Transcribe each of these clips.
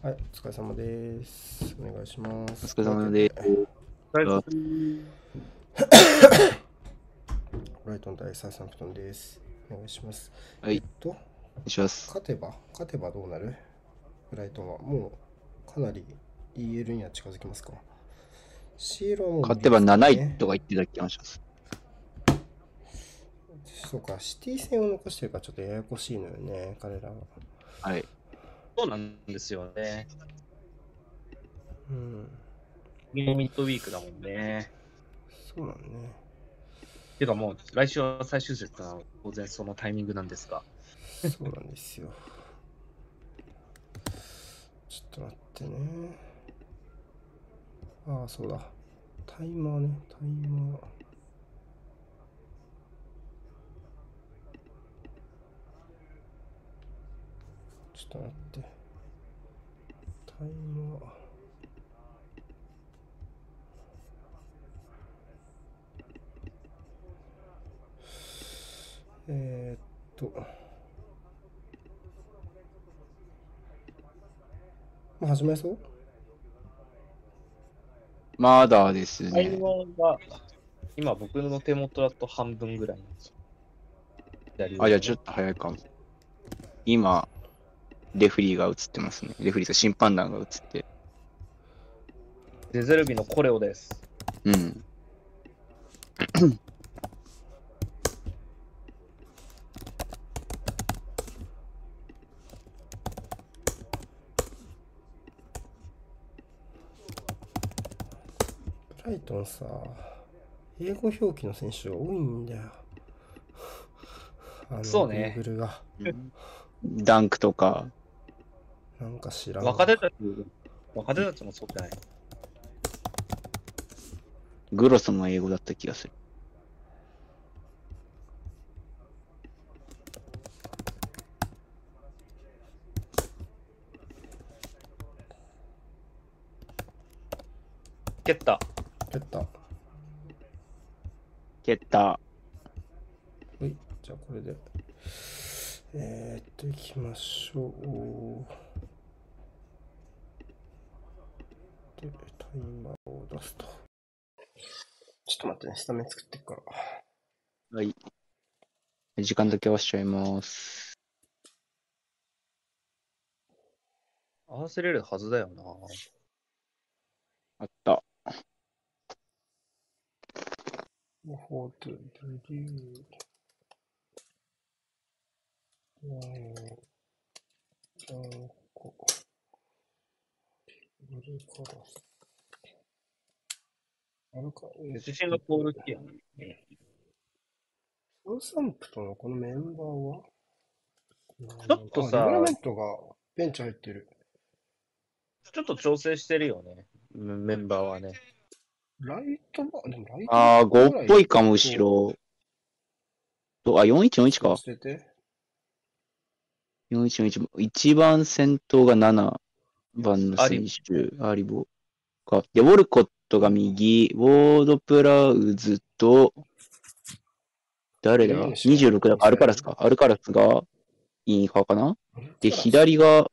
はい、お疲れ様です。お願いします。お疲れ様です。ライトン対サウサンプトンです。お願いします。はいえっと。勝てば、勝てばどうなる？ブライトンは。もう、かなり EL には近づきますか ?CL はもう無理勝てばですね7位とか言ってた気がします。そうか、シティ戦を残してるからちょっとややこしいのよね、彼らは。はい。そうなんですよね。うん、ミッドウィークだもんね。そうなんね。てかもう来週は最終節なの当然そのタイミングなんですが。そうなんですよ。ちょっと待ってね。ああ、そうだ。タイマーね、タイマー。ょっと待って。タイマー。えー、っと。もう始まりそう？まだですタイね。マーが今僕の手元だと半分ぐらいなんですよ。あ、じゃあちょっと早いかも。今、レフリーが映ってますね。レフリーと審判団が映って。デゼルビのコレオです。うん。ブライトンさ、英語表記の選手が多いんだよ。そうね。ダンクとか、なんか知らん。若手たち、若手たちもそうじゃない？グロスも英語だった気がする。蹴った。蹴った。は蹴った。い、じゃあこれで。えー、っと、行きましょう。で、タイマーを出すと。ちょっと待ってね、スタメン作ってっから。はい。時間だけ合わせちゃいます。合わせれるはずだよな。あった。How to review うんちゃんこブルーカラスあるか自信がポールキア。サウサンプトンのこのメンバーは？ちょっとさメントがベンチ入ってる。ちょっと調整してるよね。メンバーはね。ライトバでもライトあー、5バっぽいかも、後ろ。とあ、4141か。捨てて。4141。一番先頭が7番の選手、アリボか。で、ウォルコットが右、ウォードプラウズと、誰だ？いいねしか ?26 だか、アルカラスか。アルカラスが、いいかかな？で、左が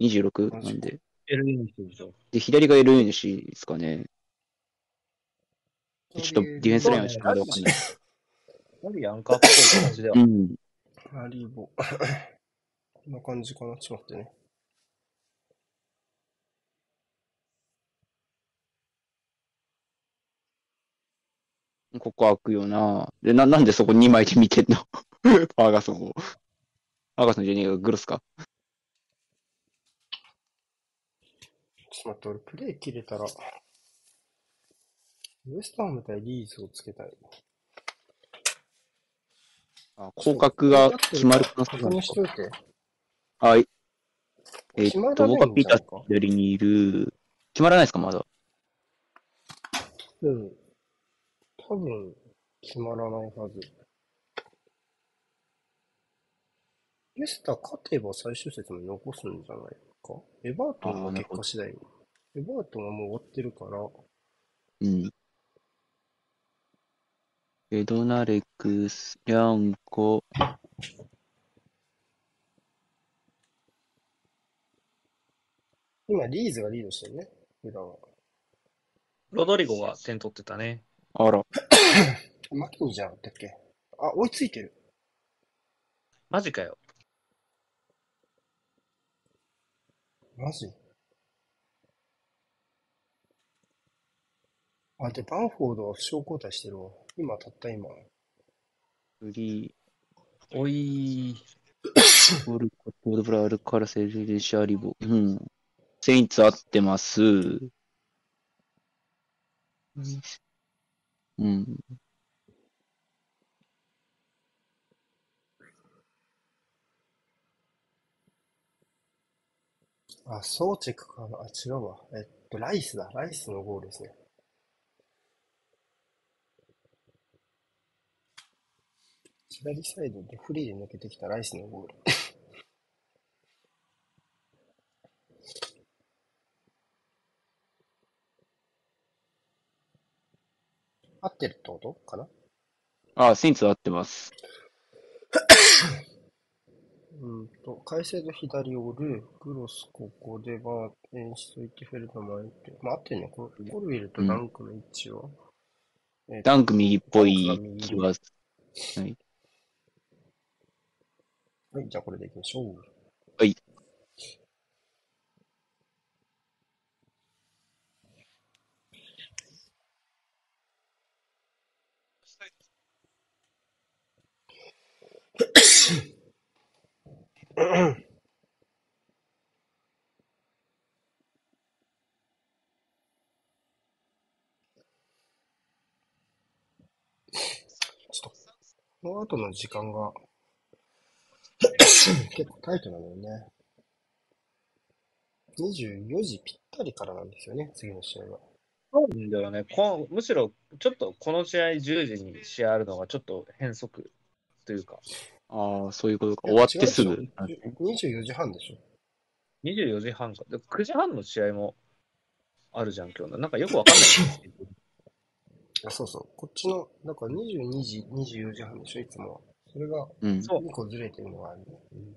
26? マジなんで。エルニーでしょ。で、すかね。でちょっとディフェンスラインはちょっとまだわかんない。やはりアンカーっぽい感じではう。ん。アリボ。こんな感じかな。ちょっと待ってね。ここ開くよな。で、な、なんでそこ2枚で見てんの？ファーガソンを。ファーガソンじゃねえか、グロスか。ちょっと待って、俺プレイ切れたら、ウエストハム対リーズをつけたい。あ広角が決まる可能性確がある認しといて。はい。えっと、僕はピーター左にいる。決まらないですか、まだ？うん。多分、決まらないはず。レスター勝てば最終節も残すんじゃないか？エバートンの結果次第。エバートンはもう終わってるから、うん。ベドナレクス、リャンコ、今、リーズがリードしてるね。普段は。ロドリゴが点取ってたね。あら。マキニじゃなかっけ？あ、追いついてる。マジかよ。マジ？あ、で、バンフォードは負傷交代してるわ。今、たった今。フリおいー、ボルコ、ボルブラ、アルカラセル、レシャリボ。うん。セインツ合ってます。うん。あ、ソーチェクかな。あ、違うわ。えっと、ライスだ。ライスのゴールですね。左サイドでフリーで抜けてきたライスのゴール。合ってるってこと？かな？あ、セインツ合ってます。うんと、改正の左オル、グロスここで、バーテンしといて、フェルト前って。まあ、合ってるね。ココルウィルとダンクの位置は？えっとダンク右っぽい気は、はい。はい、じゃあこれでいきましょう。はい。この後の時間が結構タイトなのよね。24時ぴったりからなんですよね、次の試合は。そうなんだよね。こむしろ、ちょっとこの試合10時に試合あるのがちょっと変則というか、ああ、そういうことか。終わってすぐ？違うでしょ24時半でしょ。24時半か。で9時半の試合もあるじゃん、今日の。なんかよくわかんないんですけど。あそうそう。こっちの、だから22時、24時半でしょ、いつもは。それがうん。そう2個ずれてるのがあるね。うん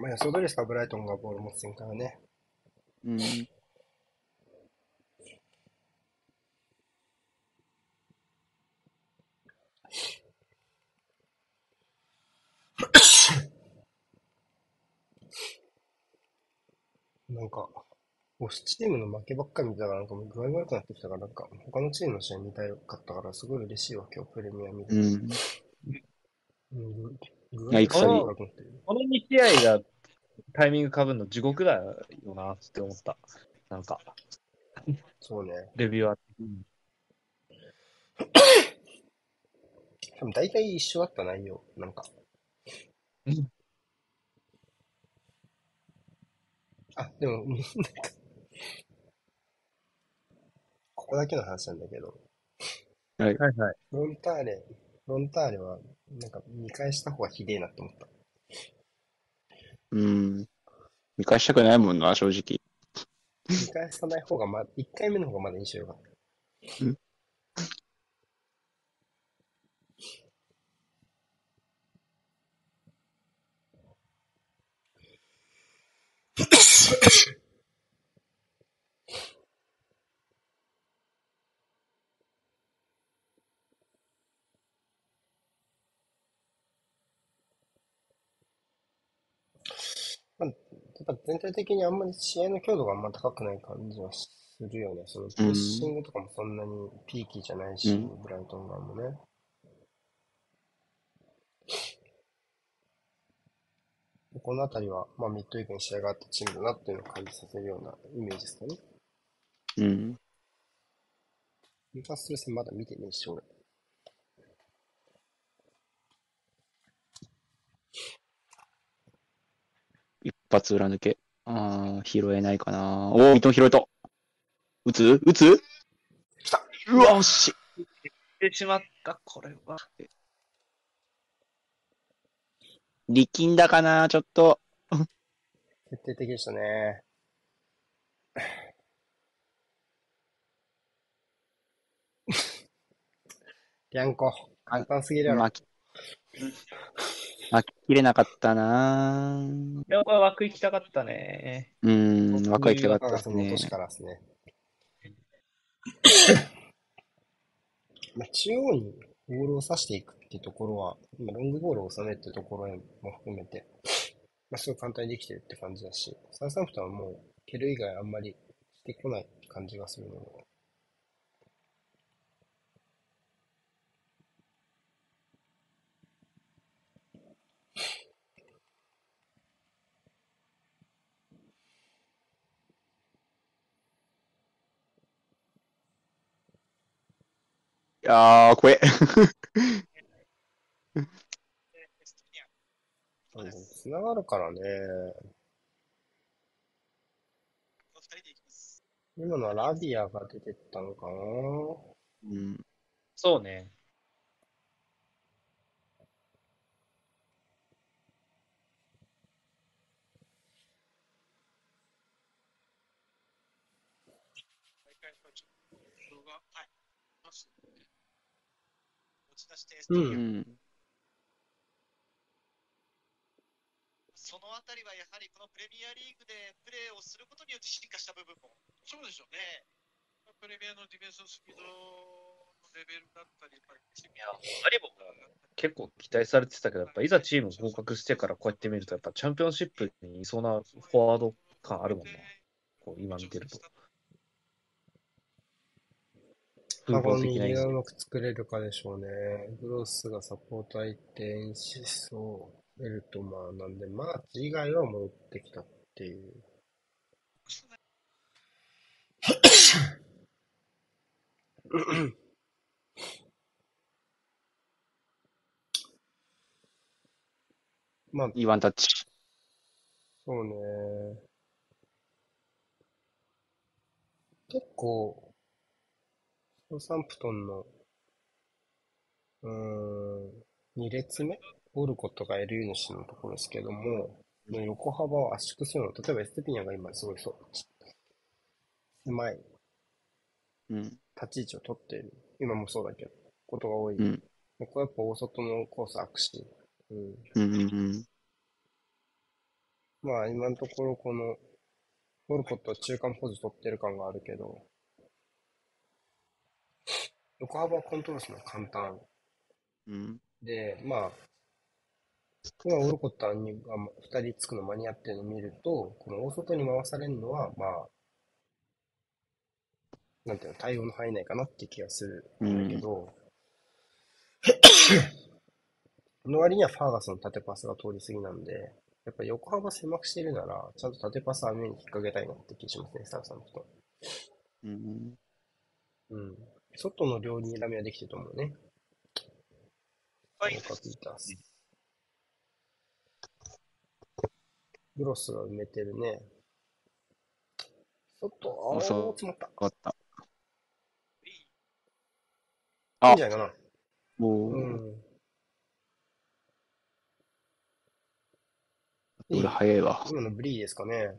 まあ、予想通りですか、ブライトンがボール持つんからね。うん。なんか、推しチームの負けばっかり見てたから、なんかもう具合悪くなってきたから、なんか、他のチームの試合見たかったから、すごい嬉しいわ、今日プレミア見て。うん。うん、具具はい合悪くなってる。この2試合がタイミングかぶるの地獄だよなって思った。なんか、そうね。レビューは。多分大体一緒だった内容、なんか。うんあ、でも、なんか、ここだけの話なんだけど、はいはい。ロンターレ、ロンターレは、なんか見返した方がひでえなって思った。うん。見返したくないもんな、正直。見返さない方がま、1回目の方がまだ印象良かった。まあ、やっぱ全体的にあんまり試合の強度があんま高くない感じはするよね。そのプレッシングとかもそんなにピーキーじゃないし、うんブライトン側もね。このあたりは、まあ、ミッドウィークに試合があったチームだなっていうのを感じさせるようなイメージですかね。うん。ニカッスル戦まだ見てねえし、俺。一発裏抜け。ああ、拾えないかな。おお、三笘拾えた。打つ？打つ？来たうわ、惜しい。てしまった、これは。力んだかな、ちょっと。決定的でしたね。リャンコ、簡単すぎるやろ。巻き、巻ききれなかったなぁでもこれ枠行きたかったね。うーん、若いきたかったですねその年。からですね。まあ、中央にボールを刺していくっていうところは、まあロングボールを収めっていうところも含めて、まあ、すごい簡単にできてるって感じだし、サウサンプトンはもう、蹴る以外あんまりしてこない感じがするので、いやー、怖え。うんつながるからね。今のはラビアが出てったのかなうん。そうね。う。うんん。そのあたりはやはりこのプレミアリーグでプレーをすることによって進化した部分も。そうでしょうね。プレミアのディフェンスのスピードのレベルだったり、やっぱり結構期待されてたけど、やっぱいざチーム合格してからこうやって見ると、やっぱチャンピオンシップにいそうなフォワード感あるもんな。こう今見てると。風カゴにがうまく作れるかでしょうね。グロスがサポート相手、エンシソ、エルトマーなんで、マーチ以外は戻ってきたっていう。まあ、いいワンタッチ。そうね。結構、サンプトンの、うーん、2列目？オルコットが LU 主のところですけども、の横幅を圧縮するの。例えばエステピニャが今すごいそう、狭いうん。立ち位置を取っている。今もそうだけど、ことが多い。うん。ここはやっぱ大外のコース悪し。うん。うん。うん。まあ今のところこの、モルコットは中間ポジ取ってる感があるけど、横幅をコントロールするのは簡単。うん。で、まあ、今オルコットにが2人つくの間に合ってるのを見ると、この大外に回されるのは、まあ、なんていうの、対応の範囲内かなって気がするんだけど、その割にはファーガソンの縦パスが通り過ぎなんで、やっぱ横幅狭くしてるなら、ちゃんと縦パスは目に引っ掛けたいなって気しますね、スタッフさんの人。うん。うん。外の両にラミはできてると思うね。はいオーカーピータ。グロスが埋めてるね。外、ああ、そう詰まった。わかった。いいあんじゃないかな。もう、うん。俺早いわ。今のブリーですかね。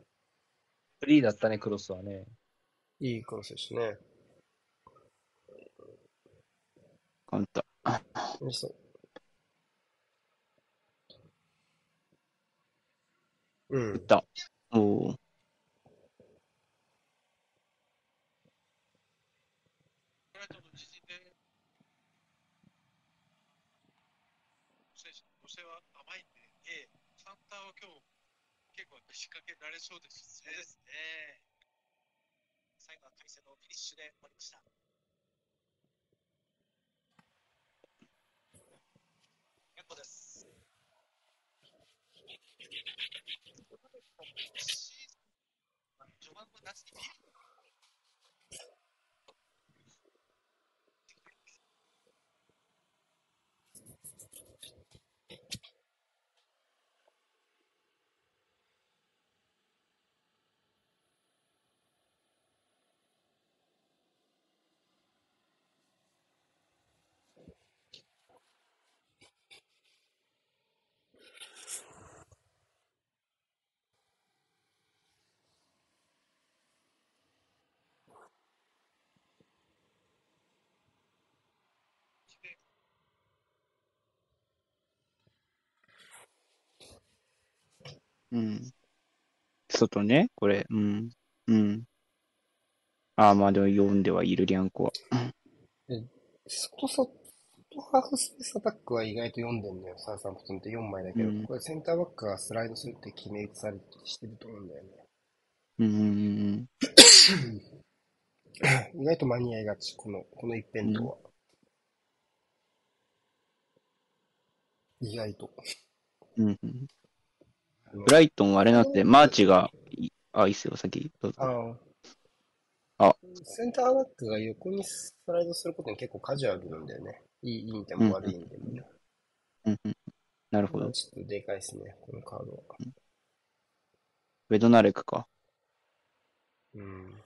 フリーだったね、クロスはね。いいクロスでしたね。簡単。よしそう。うん。打った。おーブライトンの自陣で、選手の寄せは甘いんで、ええ、カウンターは今日結構仕掛けられそうですね。そうですね。最後はカリセのフィニッシュで終わりました。結構です。序盤の夏にうん。外ね、これ。うん。うん。ああ、まあでも読んではいる、リャンコは。外そ、外ハーフスペースアタックは意外と読んでんだよ。サウサンプトンって4枚だけど、うんこれセンターバックがスライドするって決め打ちされしてると思うんだよね。うんうんうん 意外と間に合いがち、この、この一辺倒は。意外と。うん。ブライトンはあれなんで、マーチがいい、あ、いいっすよ、先。どうぞ。ああセンターバックが横にスライドすることに結構カジュアルなんだよね。いいいい意味でも悪い意味でもね。うんうん。なるほど。ちょっとでかいですね、このカードは。ベドナレクか。うん。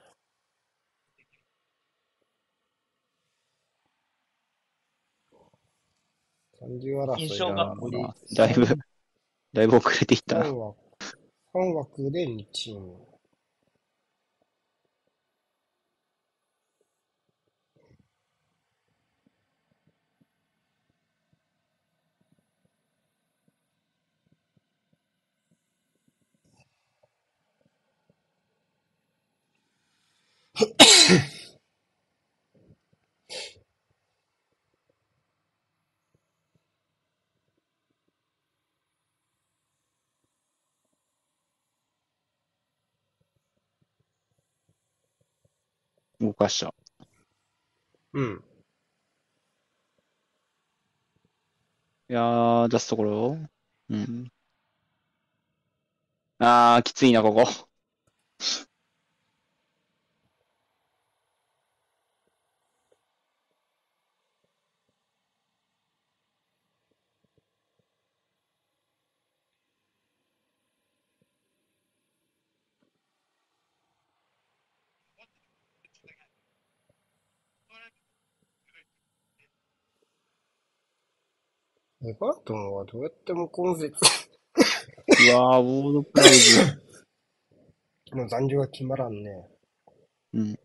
残留争い印象が残りまあだいぶ、だいぶ遅れていったな3。枠、三枠で2チーム。動かした。うん。いやー、出すところうん。あー、きついな、ここ。エバートンはどうやっても今節うわー、ウォードプライズ。の残留が決まらんね。うん。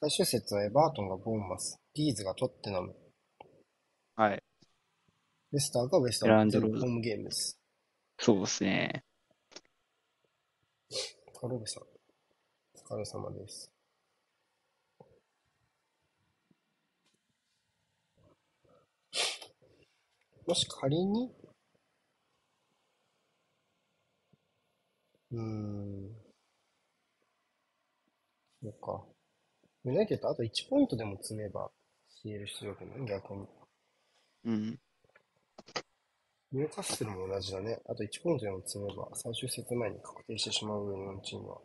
最終節はエバートンがボーンマス、リーズがトッテナム、はい。レスターがウェスタムランドロードホームゲームです。そうですね。カロベさん、お疲れ様です。もし仮に、うーん、そうか。ユナイテッドあと1ポイントでも積めば CL 出場権ね、逆に。うん。ニューカッスルも同じだね。あと1ポイントでも積めば最終節前に確定してしまう上のチームは。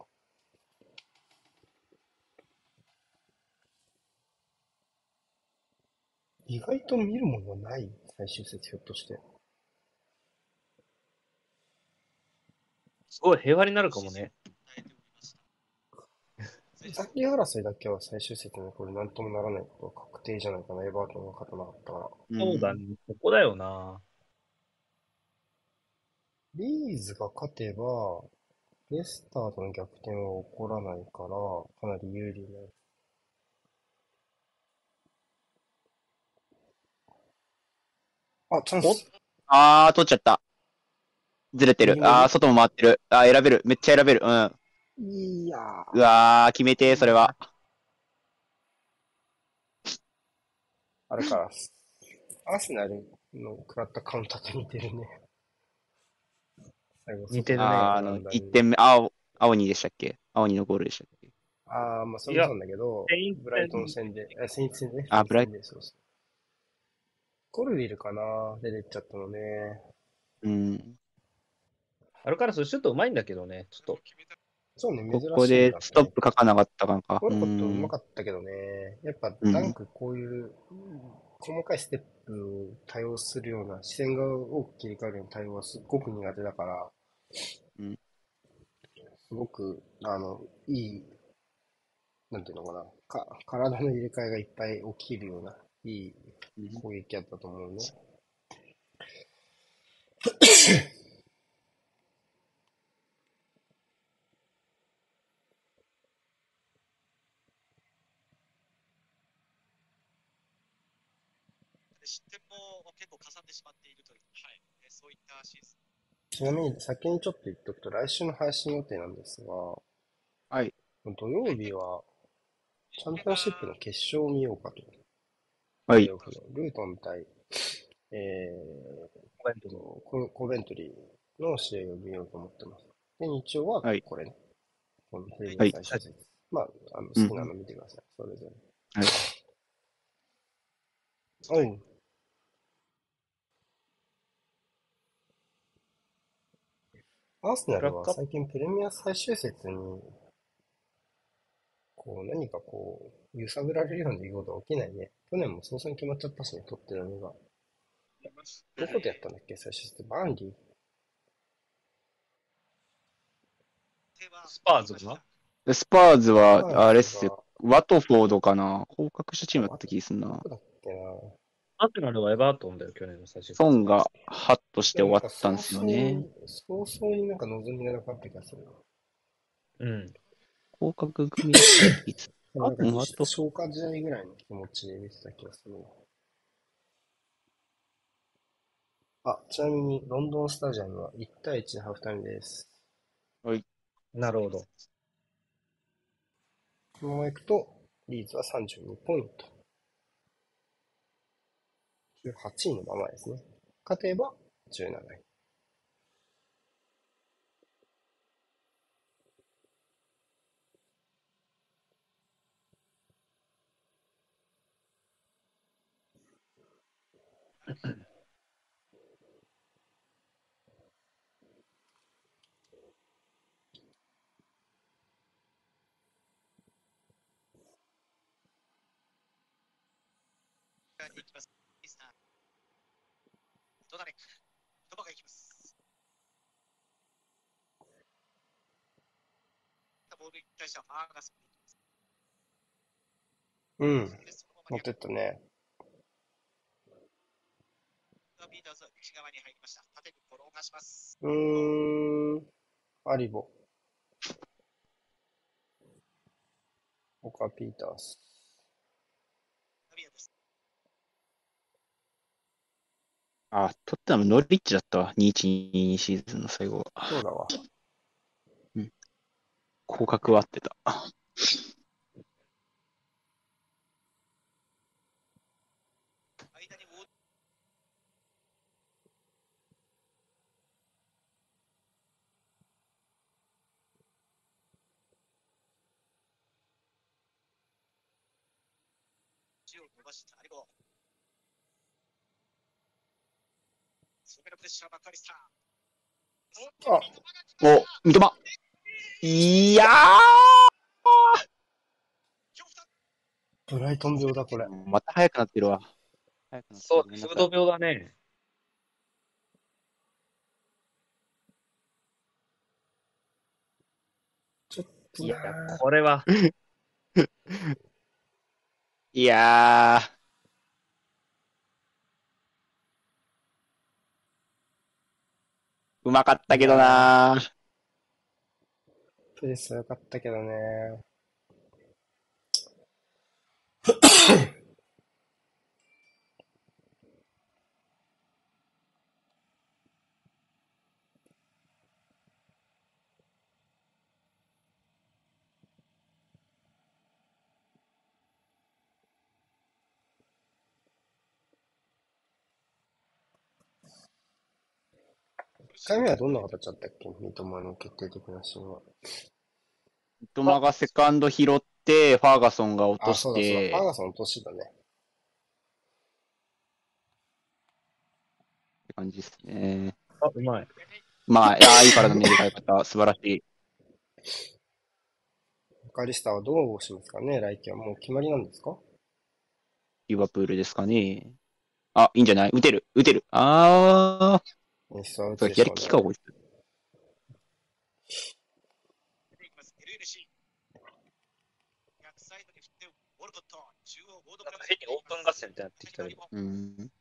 意外と見るものない最終節ひょっとして。すごい平和になるかもね。残留争いだけは最終節にこれなんともならないことは確定じゃないかな。エバートンが勝たなかったから。そうだね。ここだよな。リーズが勝てば、レスターとの逆転は起こらないから、かなり有利になる。あ、チャンス。あー、取っちゃった。ずれてる右。あー、外も回ってる。あー、選べる。めっちゃ選べる。うん。いやー。うわー、決めて、それは。あれか。アーセナルの食らったカウンターと似てるね。最後似てるねあー、あの、1点目、青、青にでしたっけ？青にのゴールでしたっけ？ああ、まあ、そうなんだけどブライトン戦で、あ、セインツ戦でね。あブライセインツ戦でそうそう。コルビルかな？出てっちゃったのね。うん。あれからそれちょっとうまいんだけどね。ちょっと。そうね、珍しいね。ここでストップ書かなかったかんか。モロコットううんまかったけどね、やっぱうんダンクこういう細かいステップを対応するような、視線が多く切り替えるような対応はすっごく苦手だから、うんすごく、あの、いい、なんていうのかな、か体の入れ替えがいっぱい起きるような、いい攻撃だったと思うね。失点も結構かさんでしまっているという、はい、えーそういったシーズン。ちなみに先にちょっと言っておくと、来週の配信予定なんですが、はい。土曜日は、チャンピオンシップの決勝を見ようかと。はいルートン対、えコメントー、ココベントリーの試合を見ようと思ってます。で、日曜ははいこれね。このプレビュー最終節。まあ、あの、好きなの見てください。それぞれ。はい。おう。アーセナルは最近プレミア最終節に、こう何かこう、揺さぶられるような出来事が起きないね。去年も早々に決まっちゃったしね、取ってるのが。どこでやったんだっけ、最終節。バーンリー？ではスパーズかなでスパーズは、スパーズがあれっすよ。ワトフォードかな降格したチームだった気がすんなど。こだっけな。アーセナルはエバートンだよ、去年の最終ソンがハッとして終わったんですよね。早々になんか望みがなかった気がするな。うん。降格組だった気がする。あと消化試合ぐらいの気持ちで見てた気がするな。あ、ちなみにロンドンスタジアムは1対1でハーフタイムです。なるほど。このままいくと、リーズは32ポイント。18位のままですね。勝てば17位。いきます。ミスター。どうだね。どこがいきます。うん。持ってったね。ピーターズは内側に入りました。縦に転がします。うーん。アリボ。僕はピータース。あ、トッテナムノリッチだったわ。2122シーズンの最後は。そうだわ。降格は合ってた。間にウォーを伸ばしたアリボ。それからプレッシャーばっかりした。あお、三笘いやブライトン病だ、これ。ーまた速くなってるわ。そう、ごめんなさい風土病だね。ちょっといやな、これは、いやー。うまかったけどな。プレスは良かったけどね。1回目はどんな形だったっけ？三笘の決定的なシーンは。三笘がセカンド拾って、ファーガソンが落とあ、しそうだそうだ。てファー、ガソン落としだね。って感じですね。あ、うまい。まあ、いやーいいからの見え方、素晴らしい。マカリスタはどうしますかね？来季はもう決まりなんですか？リバプールですかね。あ、いいんじゃない？打てる、打てる。あー、左利きか、こいつ。変にオープン合戦みたいになってきた。うん。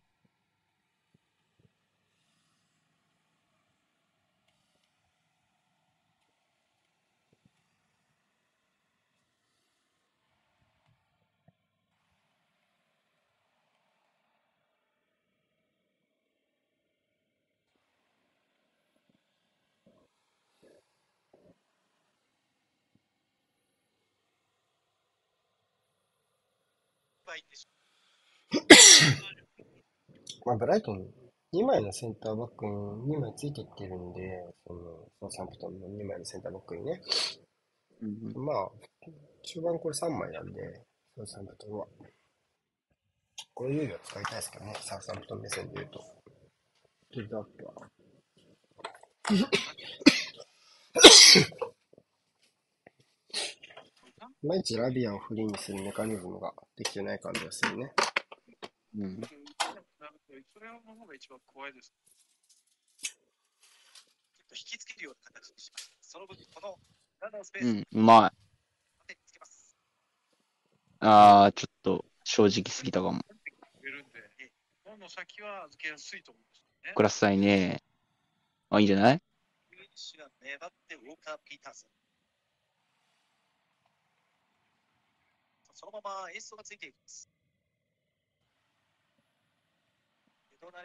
しょまあ、ブライトン、2枚のセンターバックに2枚ついてってるんで、その、ソーサンプトンの2枚のセンターバックにね。うんまあ、中盤これ3枚なんで、ソーサンプトンは。こういう有利を使いたいですけどね、サウサンプトン目線で言うと。ビルドアップは。いまいちラビアをフリーにするメカニズムができてない感じがするね。うん。うんなるほどそれの方が一番怖いです。ちょっと引きつけるような形にします。その分、この7のスペースにうん、うまい。あー、ちょっと正直すぎたかも。どんどん先は預けやすいと思うんですよね。くださいね。あ、いいんじゃないフィニッシュが粘ってウォーカー・ピーターソン。そのままエースがついていきます。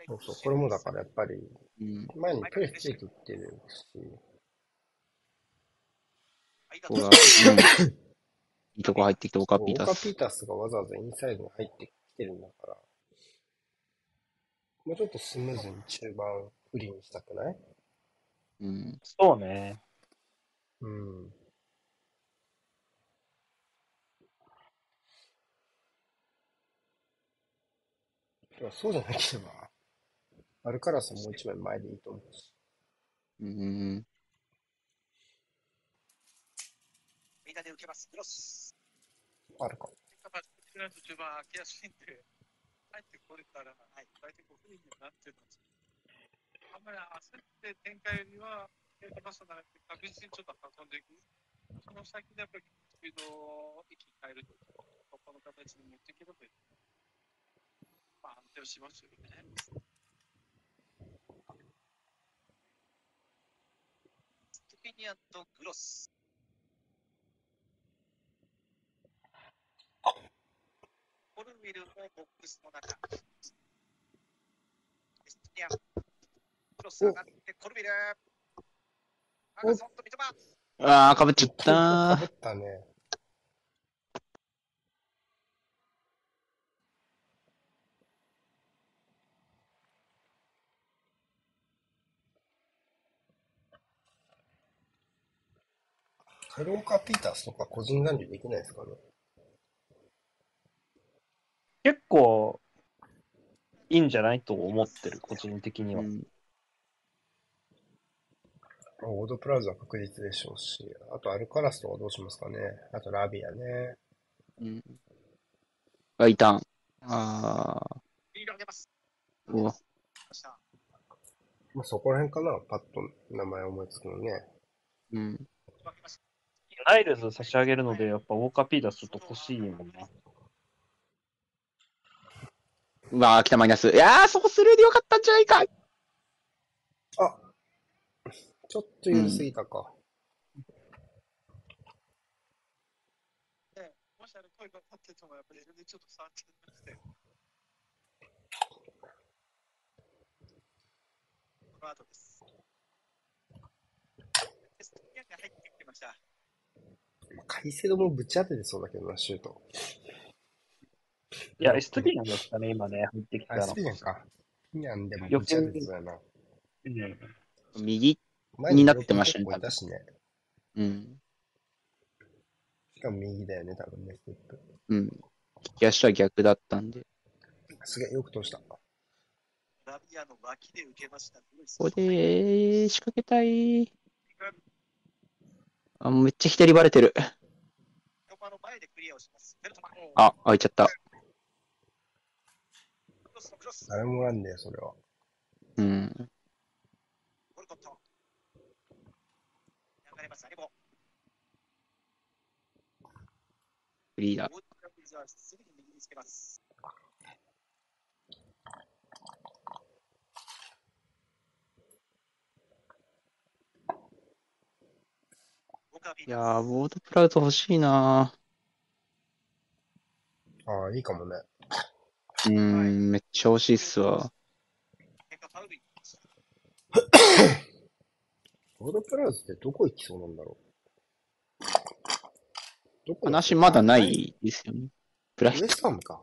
そうそう、これもだからやっぱり、うん。前にプレスついていってるし、ここが、うん。いいとこ入ってきて、オカピータスオカピー。タスがわざわざインサイドに入ってきてるんだから、もうちょっとスムーズに中盤フリーにしたくない？うん。そうね。うん。でもそうじゃなければ、アルカラスもう一枚前でいいと思うし。うん。ミダで受けます。クロス。あるか。開けやすいんで、入ってこれたら、はい、大体なってるんですあんまり焦って展開よりは、テーマスなら確実にちょっと運んでいく。その先でやっぱりスピードを一気に変えると、この形に持っていけばという、まあ安定をしますよね。スティニアンとグロス。コルウィルもボックスの中。エストニア。クロス上がって、コルウィル。アガソンと三笘。あー、かぶっちゃったかぶったね。カルオカ・ピータースとか個人残留できないですかね？結構、いいんじゃないと思ってる、個人的には。うん。オードプラウズは確実でしょうし、あとアルカラスとかどうしますかね？あとラビアね。うん。あ、いたん。あリード上げます。ー、うわ。まあ、そこら辺かな、パッと名前思いつくのね。うん。負けました。ナイルズ差し上げるので、やっぱウォーカーピーターちょっと欲しいもんな。うわー、来たマイナス。いやー、そこスルーでよかったんじゃないか。あちょっと緩すぎたか。ね、もしあれ声が立ってても、やっぱり全然ちょっと触ってなくて。この後です。エストが入ってきてました。カイセドもぶち当ててそうだけどな、シュート。いや、エストリーナンですかね、今ね、入ってきたあ、の。スピニャンか。スピニャンでもぶち当ててそうやな。うん右。前になってましたねたしね。うん。しかも右だよね、多分ね、ステップ。うん。利き足は逆だったんで。すげえ、よく通した。ラビアの脇で受けました。ここで仕掛けたい。あ、めっちゃ左バレてる。あ、開いちゃった。誰もおらんだよ、それは。うん。フリーだ。オートラビズはすぐに右につけます。ウォーカーピータいやー、ボードプラウト欲しいなああ、いいかもね。ー。うーん、めっちゃ欲しいっすわ。ボードプラウズってどこ行きそうなんだろう？どこ話まだないですよね。プラウエストハムか。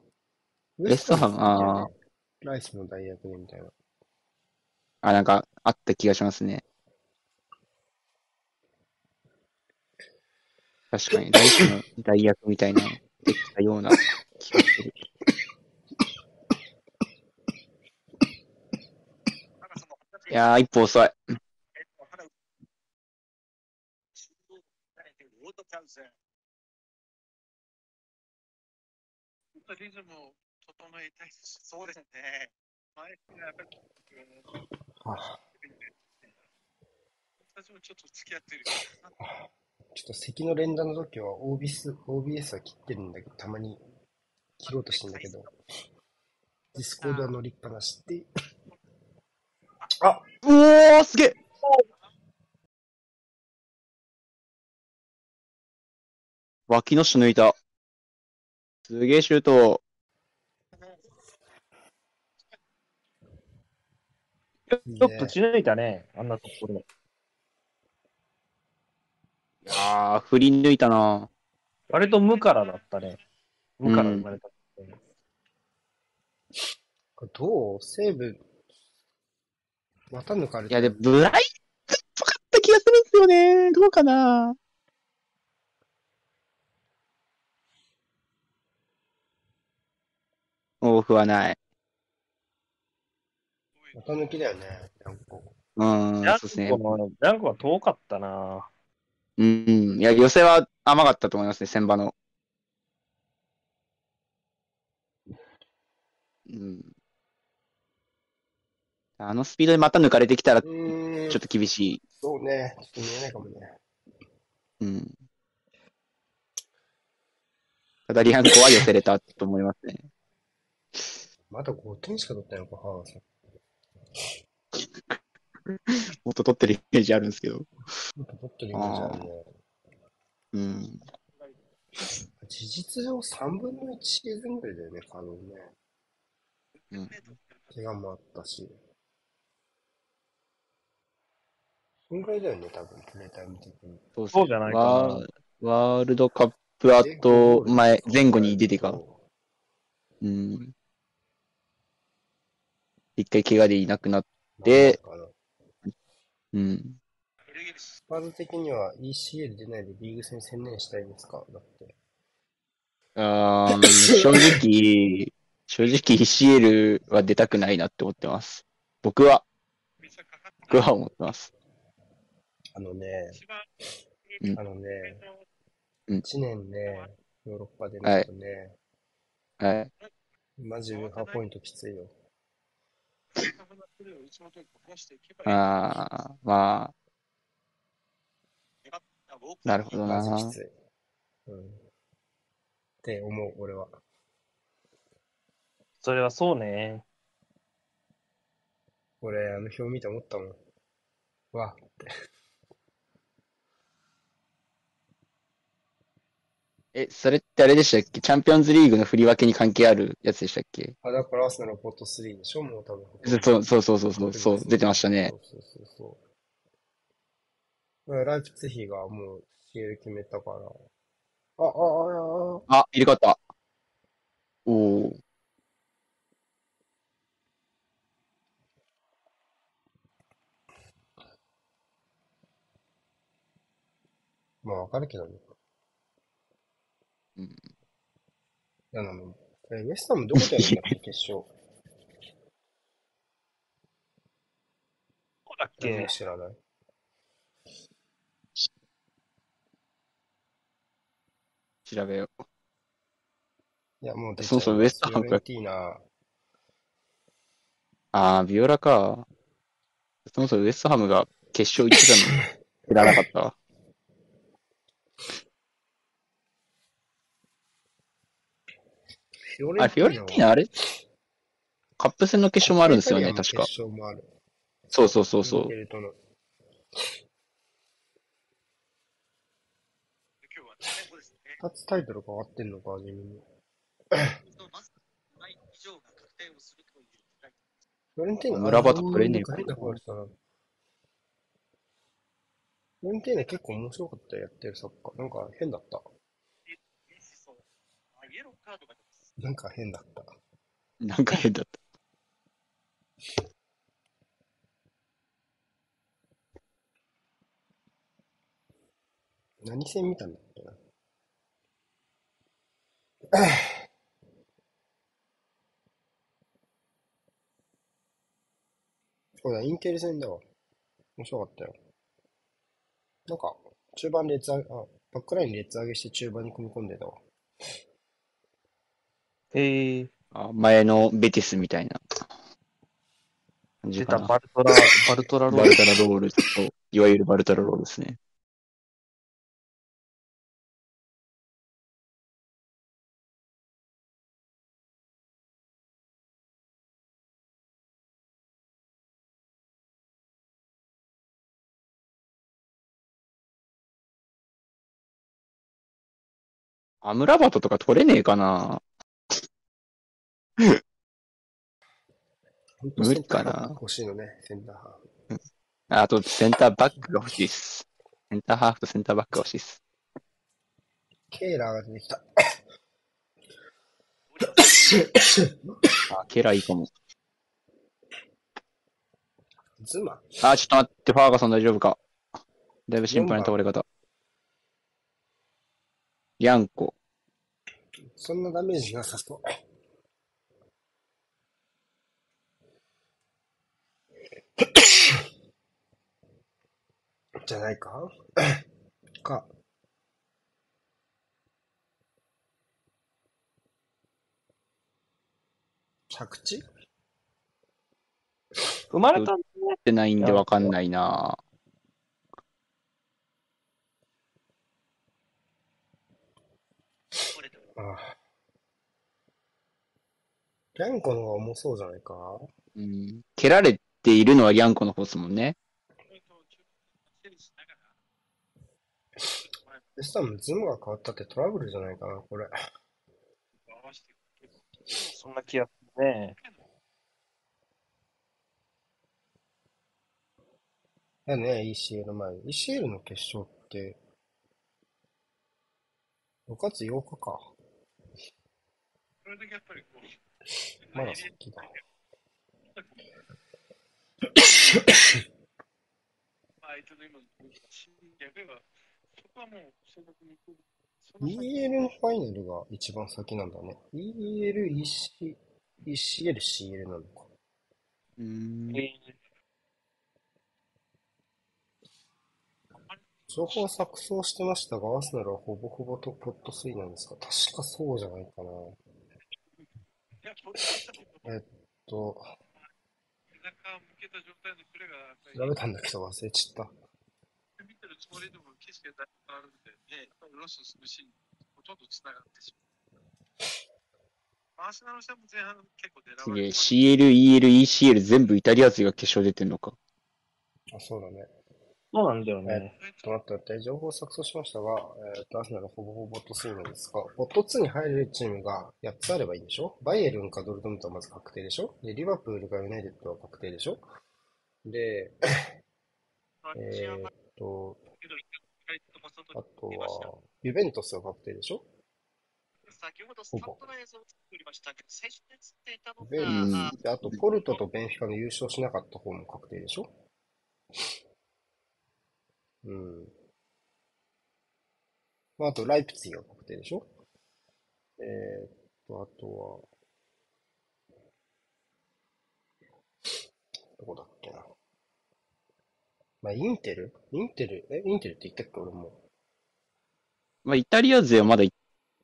ウエストハムあーライスの代役でみたいな。あ、なんか、あった気がしますね。確かに、ライスの代役みたいな、できたような気がする。いやー、一歩遅い。リズムを整えたいです。そうですね。前がやっぱり、私もちょっと付き合ってる。ちょっと咳の連打の時は OBS, OBS は切ってるんだけど、たまに切ろうとしてんだけど、ディスコードは乗りっぱなしって。あうおー、すげえ脇の下抜いた。すげえシュート。ちょっと血抜いたね、あんなところで。いやー、振り抜いたな割と無からだったね。無から生まれた。これどう西武、また抜かれいや、で、ブライトっぽかった気がするんですよね。どうかなオフはない。また抜きだよね、なんか。うーん、ジャそうですねジャンコは遠かったな。うん、いや、寄せは甘かったと思いますね、千場の。うん。あのスピードでまた抜かれてきたら、ちょっと厳しい。そうね、ちょっと見えないかもね。うん。ただ、リアンコは寄せれたと思いますね。まだ5点しか取ってないのか、ハーさん。もっと取ってるイメージあるんですけど。もっと取ってるイメージあるね。うん。事実上3分の1シーズンぐらいだよね、可能ね。うん怪我もあったし。そんぐらいだよね、多分、プレータイム的に。そうそうじゃないかなワーワールドカップ後、前、前後に出てか。うん。一回怪我でいなくなっでまあなんかうん。スパーズ的には ECL 出ないでリーグ戦専念したいですか？だって。あー正直、正直 ECL は出たくないなって思ってます。僕は、僕は思ってます。あのね、うんあのね、うん1年ね、ヨーロッパで見るとね、はい。マジウェハーポイントきついよ。ああ、まあ、なるほどな。マジきつい。うん。って思う、俺は。それはそうね。俺、あの表見て思ったもん。わ、え、それってあれでしたっけ？チャンピオンズリーグの振り分けに関係あるやつでしたっけ？あ、だからアーセナルポット3でしょ？もう多分。そうそうそうそうそう、そう、出てましたね。そうそうそうそう。ライプツィヒがもう CL 決めたから。あ、あ、あ、あ、あ、あ、入れ替わった。おー。まあわかるけどね。うんいや、なの。え、ウエスタムどこでやるんだっけ、決勝。こうだっ誰けも知らない。調べよう。いや、もうそうそうウエストハムフィオレンティーナ、あー、ビオラか。そもそもウエストハムが決勝行ってたの知らなかったわ。フィオあ、フィオレンティーナあれ？カップ戦の決勝もあるんですよね、確か。決勝もある。そうそうそうそう。二つタイトル変わってんのか、地味に。フィオレンティーナ、村端取れねえかあ変な声したな。フィオレンティーナ結構面白かったよ、やってるサッカー。なんか変だった。イエローカードが出ます。なんか変だった。なんか変だった。何戦見たんだっけな？そうだ、インテル戦だわ。面白かったよ。なんか、中盤列上げ、あ、バックライン列上げして中盤に組み込んでたわ。ええあ前のベティスみたいな。感じ出た。バルトラ、バルトラローバルタラロールと、いわゆるバルタラロールですね。アムラバトとか取れねえかな無理かな欲しいのね、センターハーフ。あと、センターバックが欲しいっす。センターハーフとセンターバックが欲しいっす。ケーラーが出てきた。あ、ケラいいかも。ズマ？あ、ちょっと待って、ファーガソン大丈夫か？だいぶ心配な倒れ方。ヤンコ。そんなダメージなさそう。じゃないか？か。着地？生まれた。ってないんでわかんないなああ。リャンコの方が重そうじゃないか？うん。蹴られているのはヤンコの方ですもんね。でしたらズムが変わったってトラブルじゃないかな、これ。そんな気がするね。だね、ECL 前。ECL の決勝って、6月8日か。それだけやっぱりこう、まだ先だ。相手の今の逆は、そこはもう、そのに行く。EL のファイナルが一番先なんだね。EL、EC、ECL、CL なのか。うん。情報錯綜してましたが、アーセナルはほぼほぼとポット3なんですか？確かそうじゃないかな。えっと、調べたんだけど忘れちゃった。つもりでも景色がだいぶ変わるんで、ね、やっぱりロスするシーンにほとんどつながってしまう。アーセナル戦も前半結構狙すげえ。われて CL、EL、ECL 全部イタリア勢が決勝出てんのか。あ、そうだね。そうなんだよね。ちょっと待って待って、情報錯綜しましたが、えっと、アーセナルはほぼほぼボット3なんですが、ポット2に入れるチームが8つあればいいんでしょ？バイエルンかドルトムントはまず確定でしょ？で、リバプールかユナイテッドは確定でしょ？で、えーっと、あとは、ユベントスが確定でしょ？先ほどスタンドの映像を作りましたけど、最初に映っていたのユベうん。が、ントス、であと、ポルトとベンフィカの優勝しなかった方も確定でしょ？うん。まあ、あと、ライプツィが確定でしょ？えーっと、あとは、どこだっけな？まあ、インテル？インテル？え、インテルって言ったっけ？俺も。まあ、イタリア勢はまだ行っ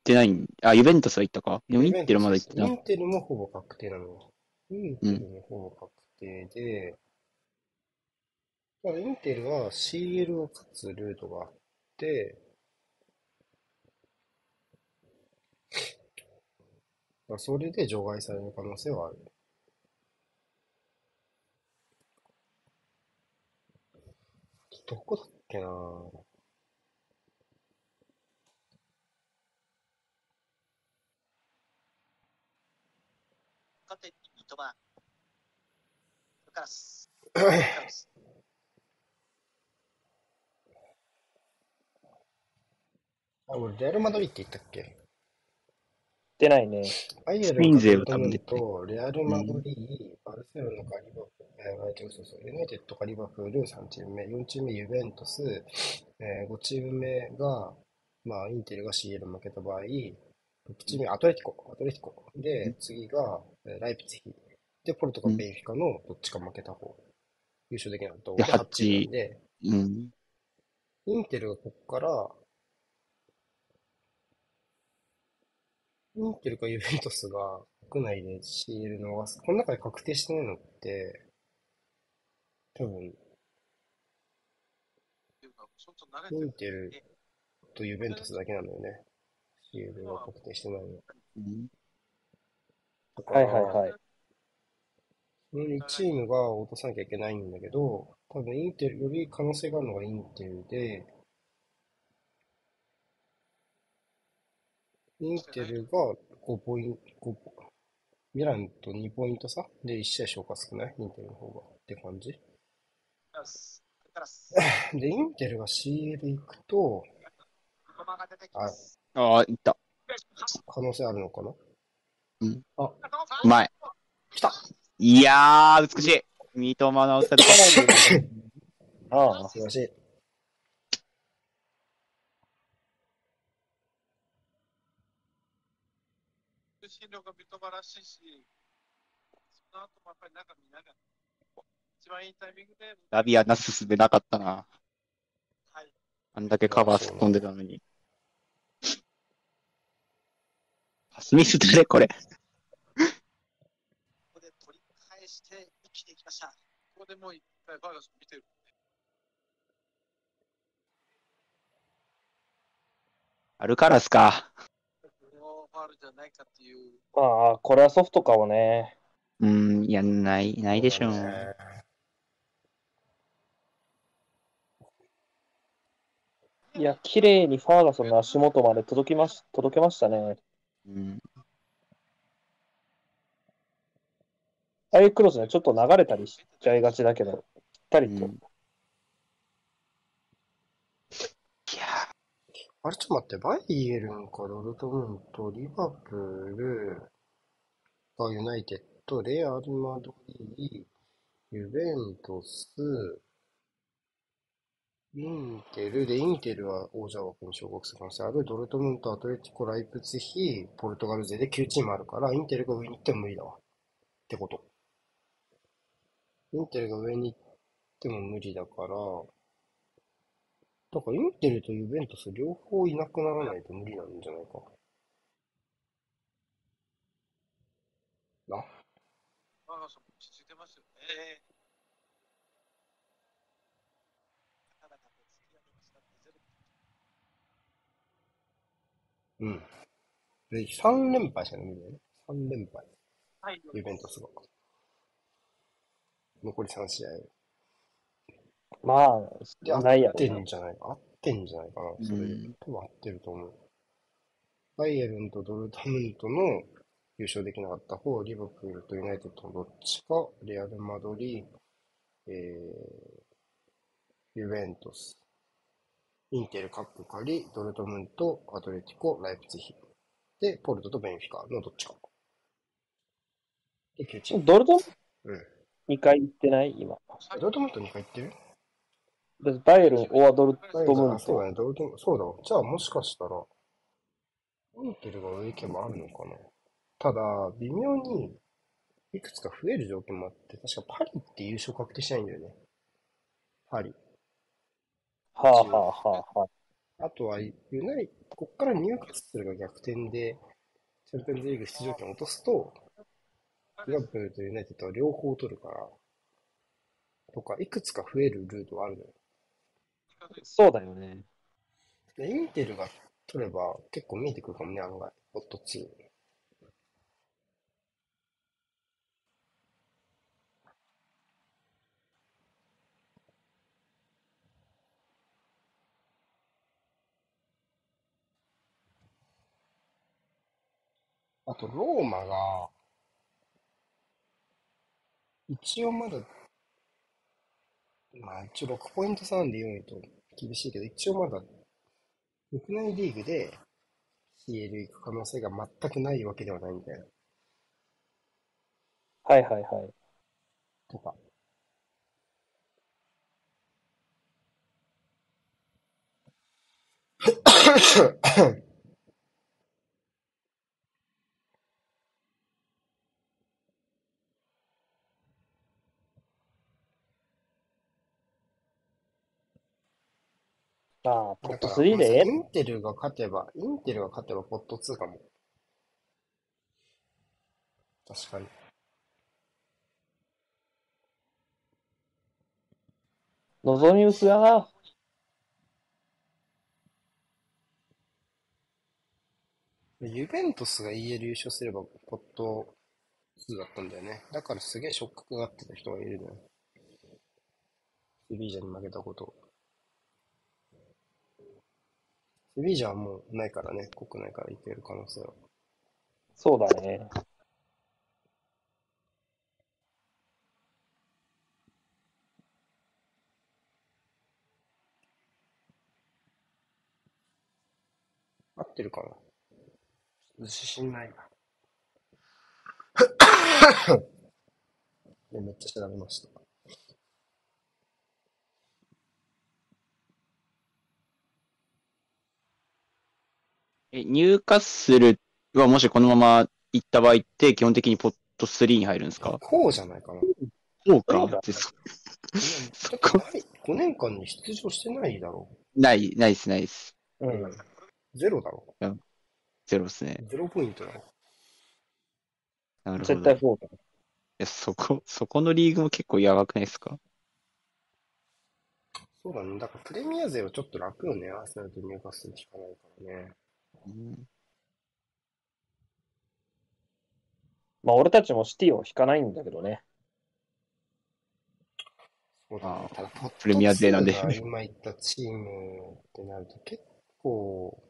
てないん、あ、ユベントスは行ったかでもインテルまだ行ってない。インテルもほぼ確定なのよ。インテルもほぼ確定で、まあインテルは CL を勝つルートがあって、まあそれで除外される可能性はある。どこだっけな縦に三笘。ルカス。あ、俺、レアル・マドリーって言ったっけ？ってないね。バイエスペイン勢ルンかドルトムンは多分出てト、レアル・マドリー、バルセロナかリバプーそうそう、ユナイテッドかリバプール3チーム目、4チーム目ユベントス、えー、5チーム目が、まあ、インテルが CL 負けた場合、6チーアトレティコ、アトレティコ。で、次が、えーライプツィヒ。で、ポルトかベンフィカのどっちか負けた方、優勝できなかった方でで8チームなんで、うん。インテルがここから、インテルかユベントスが国内で CL のが、この中で確定してないのって、多分、インテルとユベントスだけなんだよね。CL が確定してないの。うんだから、はいはいはい。その2チームが落とさなきゃいけないんだけど、多分インテル、より可能性があるのがインテルで、インテルが5ポイント、5ポミランと2ポイント差で1試合消化少ない？インテルの方がって感じ？で、インテルが CL 行くと、が出てきます。ああ、いった。可能性あるのかな？うまい。来たいやー、美しい。三笘のサル ああ、素晴らしい。らしいし、その後もやっぱり中見ながら、一番いいタイミングで、ラビアなすすべなかったな。はい、あんだけカバーすっ飛んでたのに。パスミス誰これ。ここで取り返して一気にいきました。ここでもう一回バーガス見てる。アルカラスか。まあ、これはソフトかもね。うん、いや、ない、ないでしょう。ねいや、綺麗にファーガソンの足元まで届きまし届けましたね。うん、ああいうクロスね、ちょっと流れたりしちゃいがちだけど、しっかりと。うんいやあれ、ちょっと待って、バイエルンかドルトムント、リバプール、がユナイテッド、レアル・マドリー、ユベントス、インテルで、インテルは王者枠に昇格する可能性ある。ドルトムント、アトレティコ、ライプツヒ、ポルトガル勢で9チームあるから、インテルが上に行っても無理だわ。ってこと。インテルが上に行っても無理だから、だからインテルとユベントス両方いなくならないと無理なんじゃないか。な？バーガスも落ち着いてますよね。なかなかこう突き上げましたねゼロうん。で、3連敗したの無理だよね。3連敗。はい、ユベントスが。残り3試合。まで、あ、合ないやろなってん。じゃないか。合ってんじゃないかな。それでうん。多分合ってると思う。バイエルンとドルトムントの優勝できなかった方、リバプールとユナイテッドのどっちか、レアル・マドリー、えー、ユベントス、インテル、カップカリ、ドルトムント、アトレティコ、ライプツィヒ。で、ポルトとベンフィカのどっちか。で、9チーム。ドルトうん。2回行ってない？今。ドルトムント2回行ってる？でバイエルン、オアドルトムント。そうだね、ドルトムント、そうだわ。じゃあもしかしたら、インテルが上行けばあるのかな。ただ、微妙に、いくつか増える条件もあって、確かパリって優勝確定しないんだよね。パリ。はあはあはあはあ。あとは、ユナイ、こっからニューカッスルが逆転で、チャンピオンズリーグ出場権を落とすと、リバプールとユナイテッドは両方取るから、とか、いくつか増えるルートがあるのよ。そうだよね。で、インテルが取れば結構見えてくるかもね、案外。ホット2。あと、ローマが、一応まだ、まあ一応6ポイント差なんで4位と厳しいけど、一応まだ、国内リーグで CL 行く可能性が全くないわけではないんだよ。はいはいはい。とか。ああ、ポットだから3でええインテルが勝てば、インテルが勝てばポット2かも。確かに。望み薄だな。ユベントスが EL 優勝すればポット2だったんだよね。だからすげえショックがあってた人がいるのよ。セビージャに負けたこと。セビージャはもうないからね、国内から行ける可能性は。そうだね。合ってるかな？自信ないな。でめっちゃ調べました。え、ニューカッスルはもしこのまま行った場合って、基本的にポット3に入るんですか？こうじゃないかな。そうそうだか。でそだってない5年間に出場してないだろない、ないっす、ないっす。うん。う。ゼロだろゼロっすね。ゼロポイントだろ。なるほ絶ど。い対だ。や、そこ、そこのリーグも結構やばくないですか？そうだね。だからプレミア勢はちょっと楽よね。アーセナルと入荷するしかないからね。うんまあ俺たちもシティを引かないんだけどね。そうだねあ。ただ、ポップレミア勢なんでト2が今言ったチームってなると結構、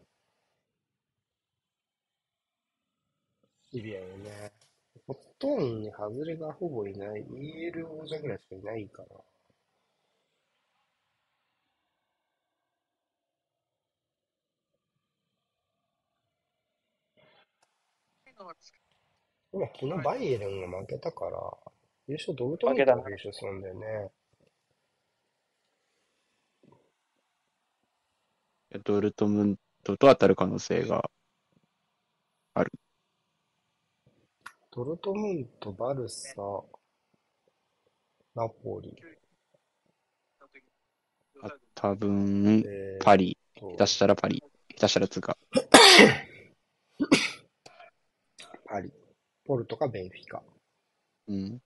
シビアよね。ポットーンに外れがほぼいない。EL 王者ぐらいしかいないから。今、昨日バイエルンが負けたから、優勝ドルトムントが優勝するんだよね。ドルトムントと当たる可能性が。ドルトムント、バルサ、ナポリ、あ多分、えーパリ。と下手したらパリ。下手したらつうか。パリ、ポルトかベンフィカ。うん。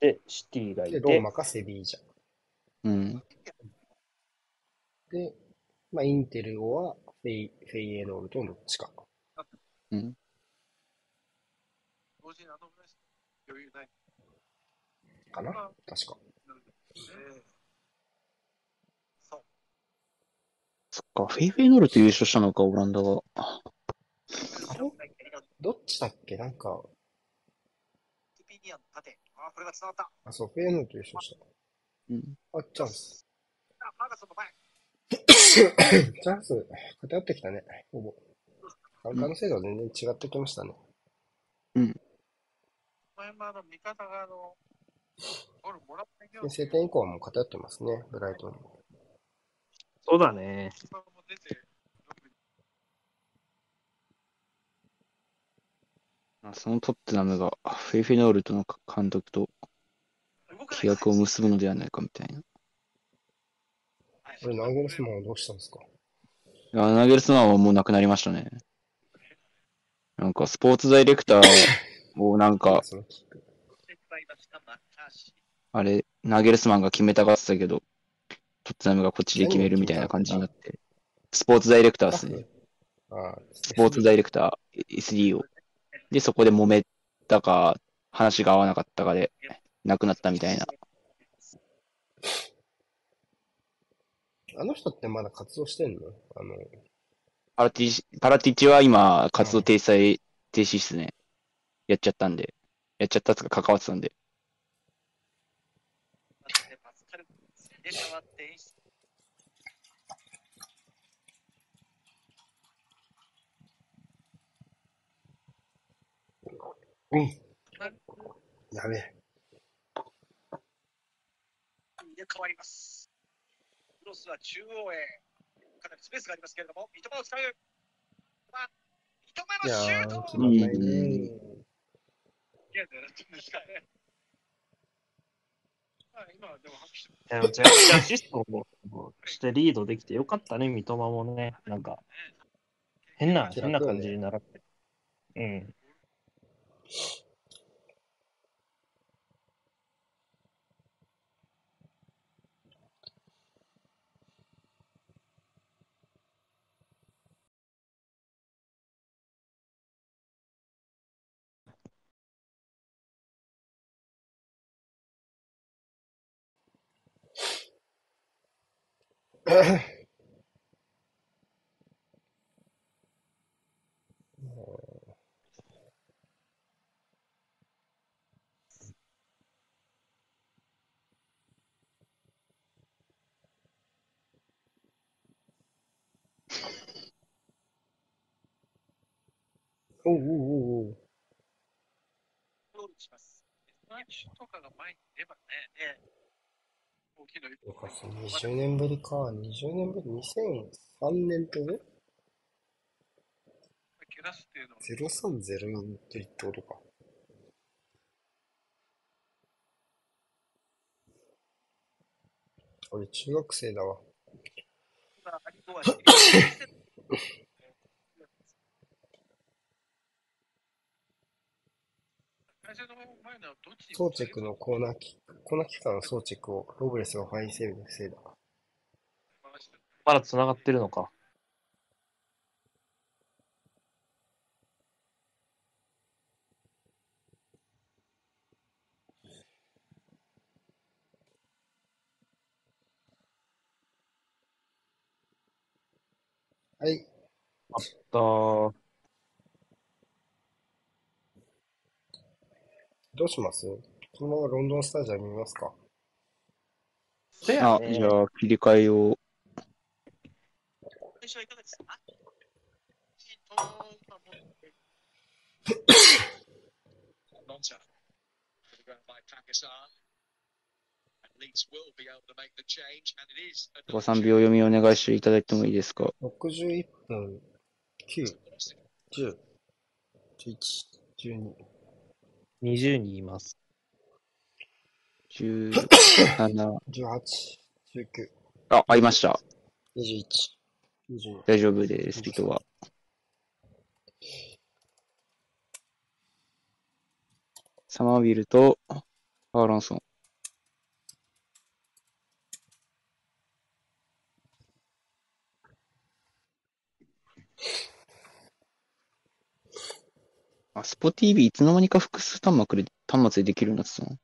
で、シティがいで、て、ローマかセビージャ。うん。で、まあ、インテルはフェイフェイエノールとどっちか。うん。かな？確か。そっか、フェイフェイノールと優勝したのか、オランダは。あれ？どっちだっけ？なんか、ティピニアンの縦。あ、これが伝わった。あ、そう、フェイエノールと優勝した。うん。あ、チャンス。あ、マーガソンの前。チャンス、偏ってきたね。ほぼ。参加の精度は全然違ってきましたね。前もあの味方があの、ゴールもらっ先制点以降はもう偏ってますね、ブライトンに。そうだね。そのトッテナムがフェイフェイノールとの監督と契約を結ぶのではないかみたいな。これ、ナーゲルスマンはどうしたんですか？いやナゲルスマンはもう亡くなりましたね。なんかスポーツダイレクターをなんか。あれ、ナゲルスマンが決めたがってたけど、トッテナムがこっちで決めるみたいな感じになって。スポーツダイレクターですね。あスポーツダイレクター、SD を。で、そこで揉めたか、話が合わなかったかで、亡くなったみたいな。あの人ってまだ活動してんの？あの、パラティチ、パラティチは今、活動停止、停止っすね。やっちゃったんで。やっちゃったっか関わってたんで。パスカル、入れ替わって演出。うん。やべえ。入れ替わります。クロスは中央へ。かなりスペースがありますけれども、三笘を使う。まあいや三笘のシュートー、決まんないね。うんいや、狙ってんですかね。まあ、今はでも拍手いやめちゃくちゃアシストをしてリードできてよかったね、三笘もね。なんか、変な、変な感じにならって。うん。Uh-huh. おうおうおうおう。します。とかが前に出ばね、ね大きいのよかった20年ぶりか。20年ぶり ?2003 年ってね蹴らすっていうのは、?0301 ってってことか。俺中学生だわ。今、アリゴは知りません会社の前のどっちにソーチェクのコーナーキック、コーナーキッカーのソーチェクをロブレスがファインセーブで防いだ。まだ繋がってるのか。はい。だーどうします？そのままロンドンスタジアム見ますか？せやあ、ねじゃあ切り替えを。最初はいかがですかご3秒読みお願いしていただいてもいいですか ?61 分、9、10、11、12。20人います。?17。18、19、あ、ありました。21、22。大丈夫です、人は。サマービルとアーロンソン。あ、スポ TV いつの間にか複数端末で端末でできるようになってたの？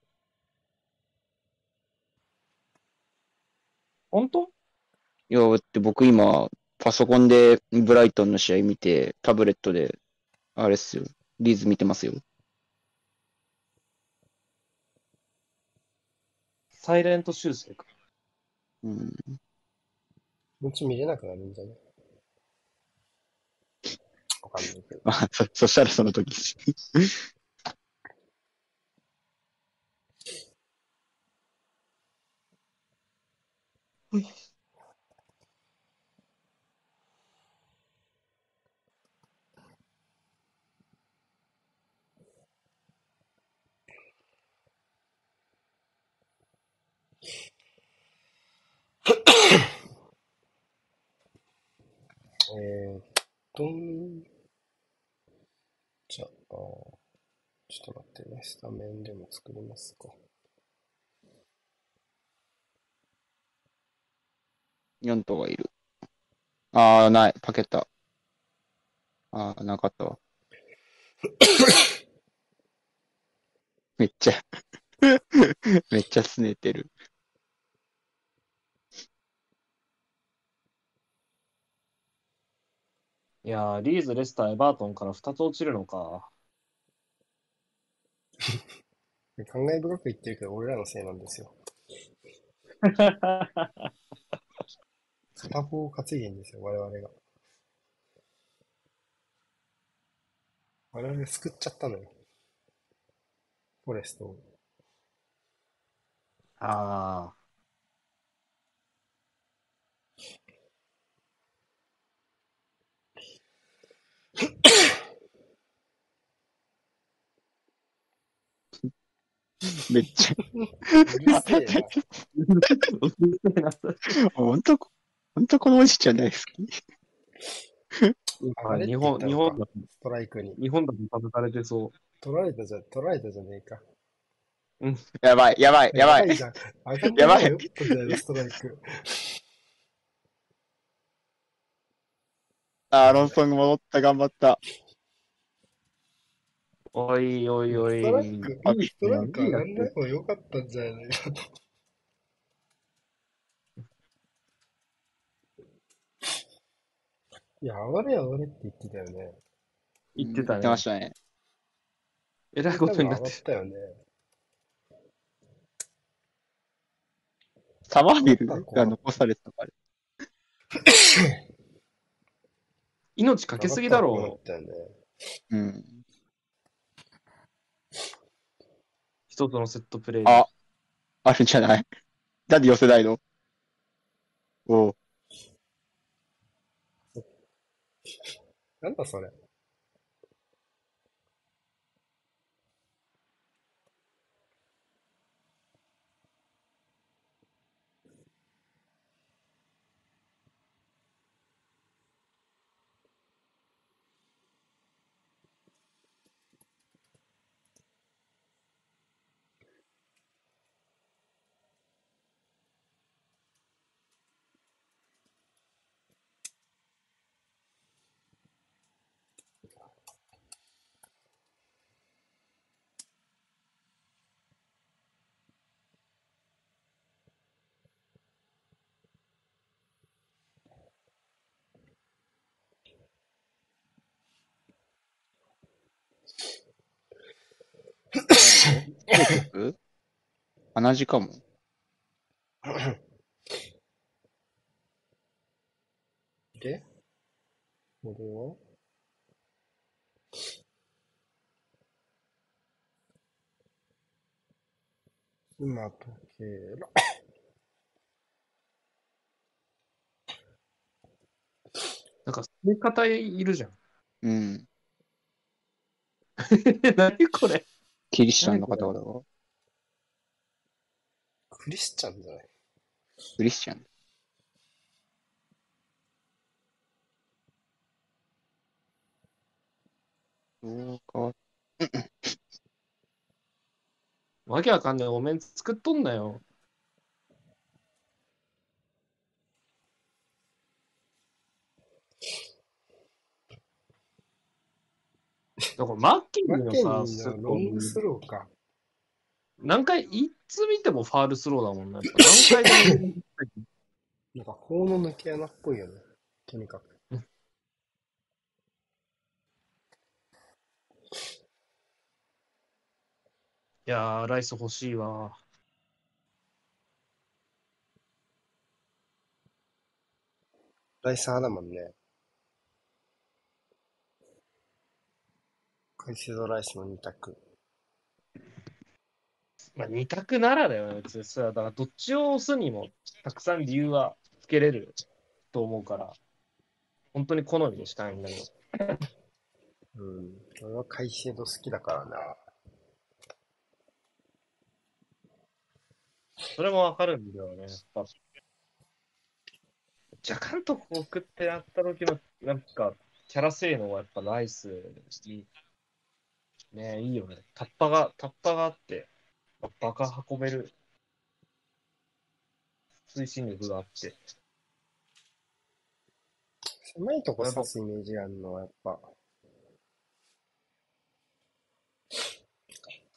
本当？いや、だって僕今、パソコンでブライトンの試合見て、タブレットで、あれっすよ、リーズ見てますよ。サイレント修正か。うん。うち見れなくなるんじゃない？わかんないけど。あ、そ、そしたらその時。えーっとん、じゃあ、ちょっと待ってね、スタメンでも作りますか。ヨントがいる。あー、ない。パケタ。あー、なかったわ。めっちゃ めっちゃ拗ねてる。いやー、リーズ、レスター、エバートンから2つ落ちるのか。考え深く言ってるけど、俺らのせいなんですよ。片方担いでんですよ、我々が。我々救っちゃったのよ。フォレストを。ああ。めっちゃ、うるせえな。ほんと、ほんとこのおじちゃん大好き。日本、日本だ、ストライクに。日本だと食べされてそ取られたじゃ、取られたじゃねえか。やばい、やばい、やばい。やばいストライク。アーロンソン戻った、頑張った。おいおいおい。ストライク、ストライク上がんない方が良かったんじゃないかと。いや、上がれ上がれって言ってたよね。言ってたね言ってま。したね。えらいことになってったよね。サマービルが残されてたから。命かけすぎだろ上がったよね。うん。一つのセットプレーで。あ、あるんじゃない？なんで寄せないの？おうなんだそれ。同じかも。で、これは今時計ら。なんか、そういう方いるじゃん。うん。何これ。キリシタンの方々が。クリスチャンじゃない？クリスチャン。そうか。わけわかんないお面作っとんなよ。だからマッケマッケニニーのさ、ロングスローか。何回、いつ見てもファールスローだもんね。何回でもなんか法の抜け穴っぽいよね。とにかく。いやー、ライス欲しいわ。ライス派だもんね。カイセドライスの2択。まあ、二択ならだよね、別にさ。だから、どっちを押すにも、たくさん理由はつけれると思うから、本当に好みにしたいんだけど。うん。俺はカイセド好きだからな。それもわかるんだよね、やっぱ。若干とこう送ってやった時の、なんか、キャラ性能はやっぱライスに、ねいいよね。タッパが、タッパがあって、バカ運べる推進力があって。狭いとこ刺すイメージあるのはやっぱ、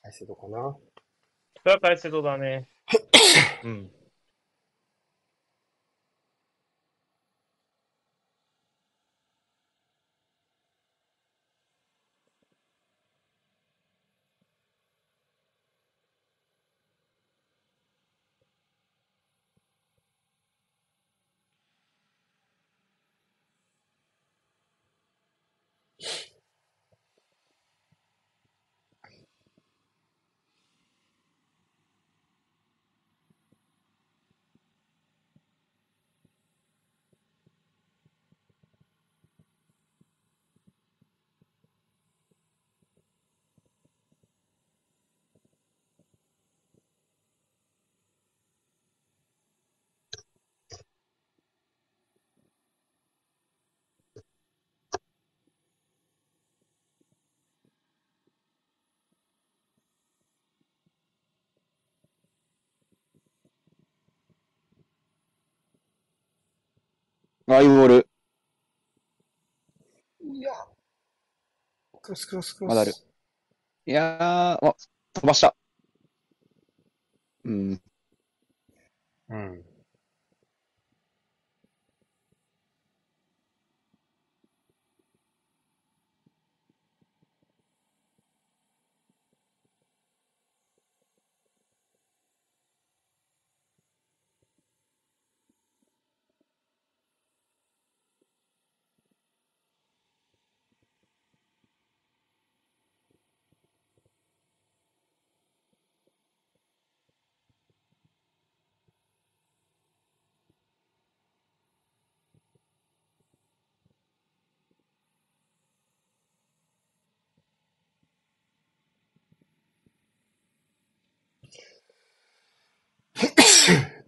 カイセドかな。それはカイセドだね。うん。あ、いいボール。いや。クロスクロスクロス。まだあるいやー、あ、飛ばした。うん。うん。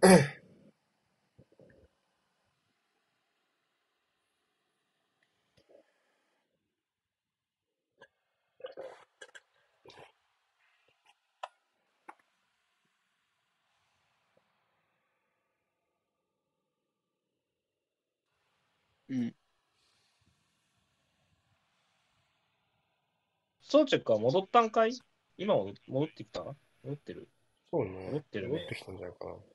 うん。ソーチェックは戻ったんかい？今も戻ってきた？戻ってる？そうね。持ってるね持ってきたんじゃないかな。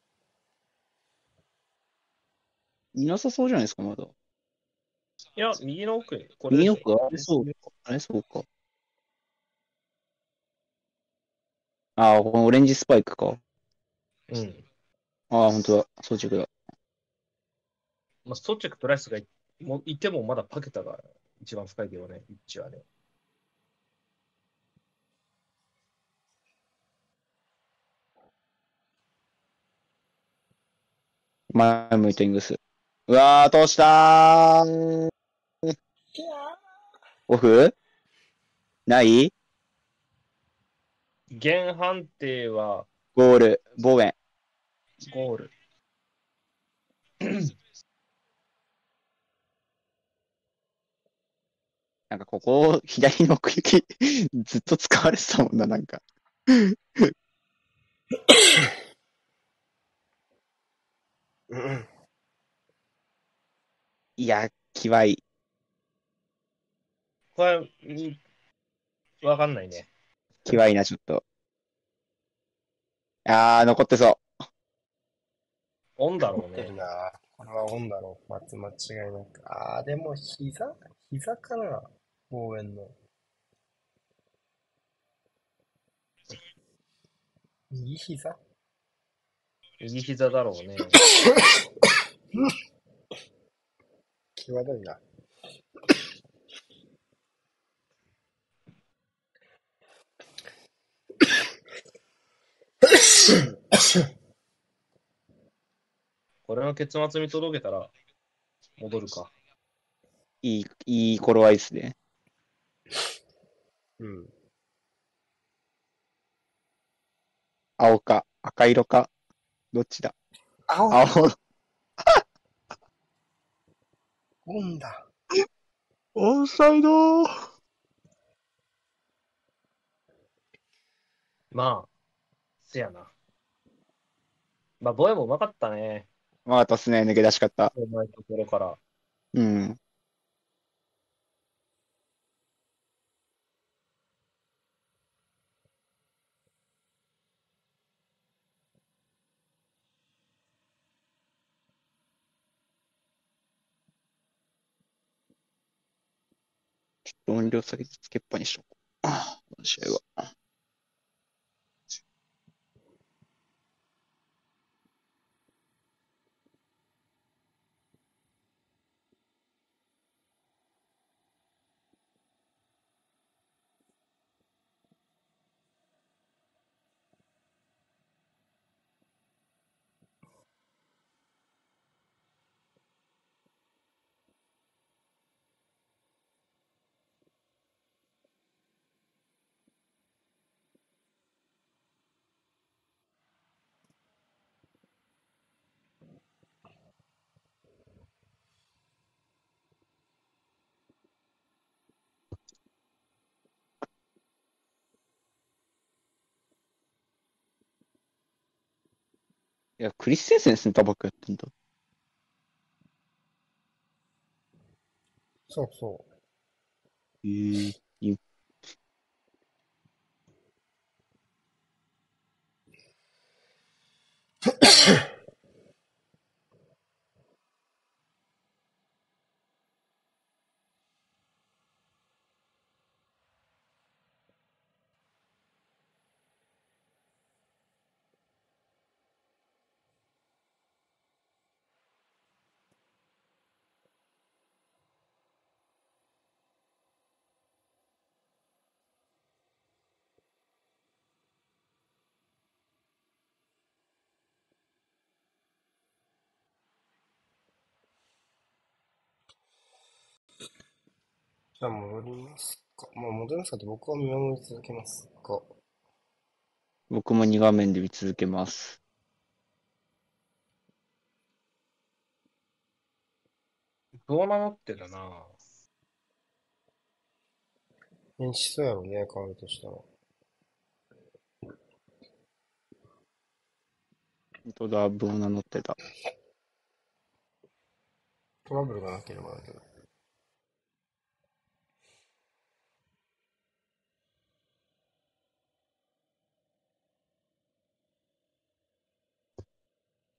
いなさそうじゃないですか、まだ。いや、右の奥に。これ右でしょ奥あれそうか。あれそうか。ああ、このオレンジスパイクか。うん。ああ、本当だ。装着だ。まあ、ソーチェックとライスがいもいてもまだパケタが一番深いけどね、一はね。前向いたイングス。うわー、通したー。オフ？ない？現判定は？ゴール、ボーエン。ゴール。なんかここ、左の奥行き、ずっと使われてたもんな、なんか。うん。いや、きわい。これ、にわかんないね。きわいな、ちょっと。あー、残ってそオンだろうね。な。これはオンだろう。松間違いなく。あー、でも膝膝かな応援の。右膝？右膝だろうね。際どいな。これの結末見届けたら戻るか。う。いい、いい頃合いですね。うん。青か、赤色か。どっちだ？青青。オンだ。オンサイドまあ、せやな。まあ、ボエもうまかったね。まあ、とすね、抜け出しかった。うまいところから。うん。音量下げてつけっぱにしとこう。この試合は。いや、クリス先生センターバックやってんだ。そうそう。えー、い じゃあ戻りますか。まあ戻りますかって僕は見守り続けますか。僕も2画面で見続けます。どう名乗ってたな演しそうやろね、変わるとしたら。本当だ、ブオナ乗ってた。トラブルがなければだけど。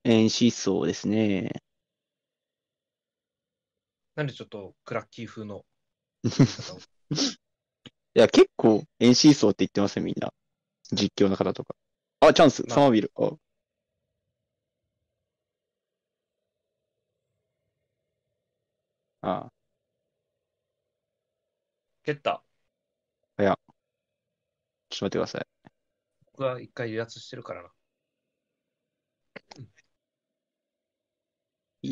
演しそうですね。なんでちょっとクラッキー風の いや、結構、演しそうって言ってますよ、みんな。実況の方とか。あ、チャンス、まあサマービル。あ、あ蹴った。ちょっと待ってください。僕は一回離脱してるからな。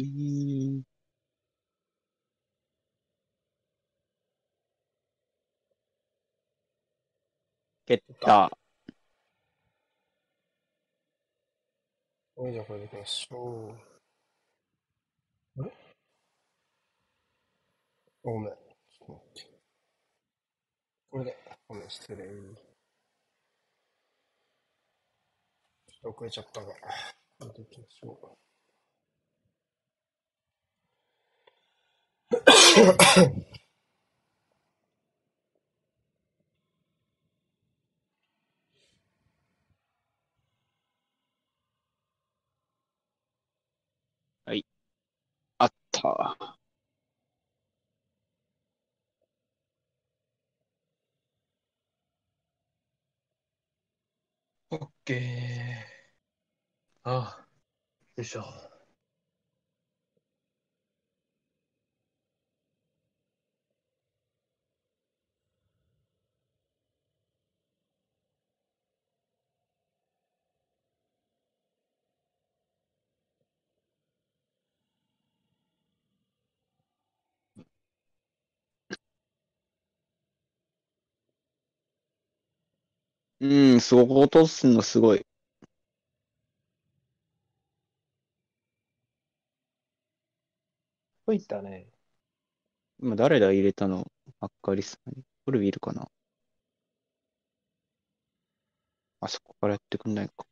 いい蹴った。はい、じゃあこれでいきましょう。あれごめん。ちょっと待って。これで、ごめん、失礼。ちょっと遅れちゃったが、これでいきましょう。はいあった。オッケー。ああ、よいしょ。うん、すごく落とすのすごい。こいったね。今誰だ入れたのアッカリさん。コルビいるかなあそこからやってくんないか。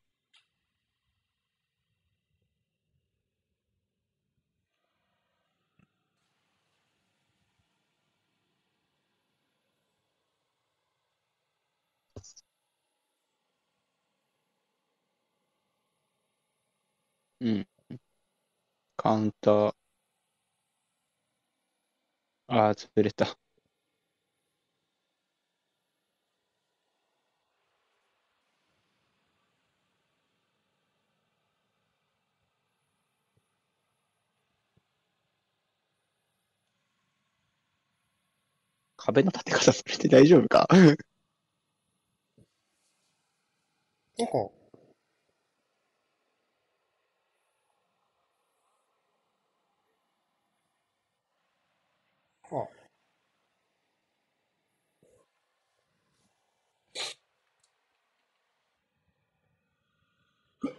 うん。カウンター。ああ、潰れた。壁の立て方それで大丈夫か？なんか、あ、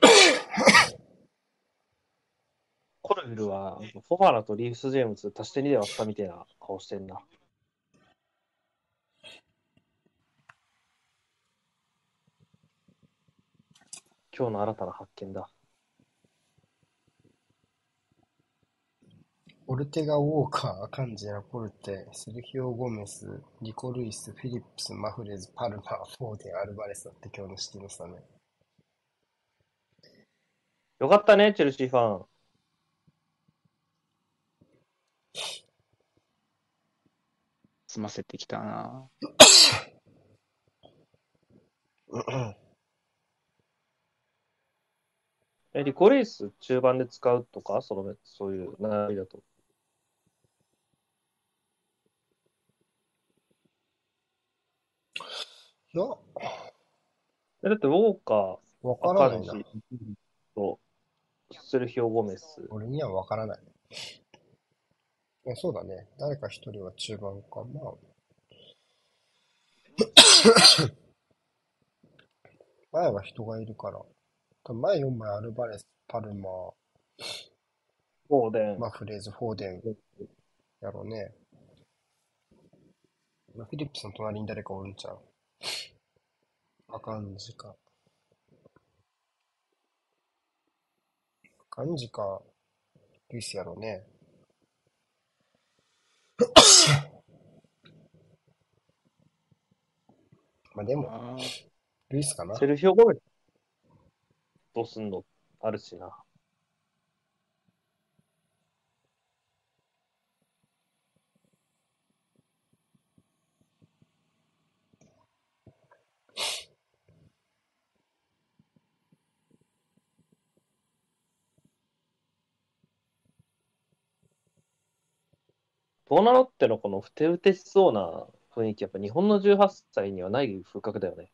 コルビルは、フォファナとリーフス・ジェームズ足して2で割ったみたいな顔してんな。今日の新たな発見だ。オルテガ、ウォーカー、アカンジ、ラポルテ、セルヒオ・ゴメス、リコ・ルイス、フィリップス、マフレズ、パルマー、フォーデン、アルバレスだって今日のシティのスタメン。よかったね、チェルシーファン。済ませてきたな。え、リコレイス中盤で使うとか？その、そういう悩みだと。いや、えだって、ウォーカわー、からないな。アカンジと、セルヒオ・ゴメス。俺にはわからない。いやそうだね。誰か一人は中盤か。まあ。前は人がいるから。前4枚アルバレス、パルマー、フォーデン。マフレーズ、フォーデンやろうね。まあフィリップスの隣に誰かおるんちゃうあかんじか。あかんじか、ルイスやろうね。まあでも、ルイスかなセルヒオ・ゴメス。どうすんの？あるしな。ボナロッテのこのふてうてしそうな雰囲気、やっぱ日本の18歳にはない風格だよね。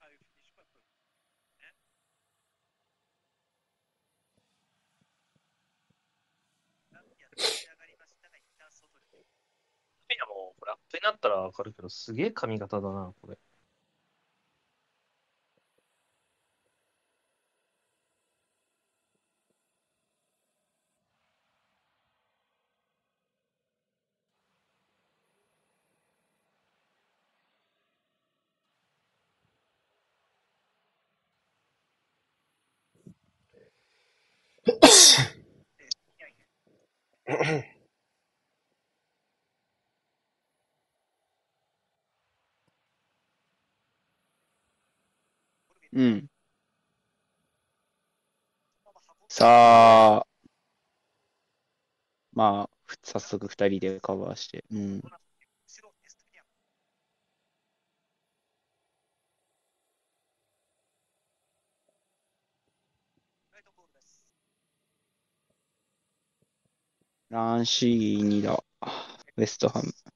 ああいうフィニッシュパットね。ランピア立ち上がりましたが、一旦外に。いやもう、これアップになったらわかるけど、すげえ髪型だな、これ。うん。さあ、まあ、ふ早速二人でカバーして。うん。ランシーニだ。ウェストハム。ち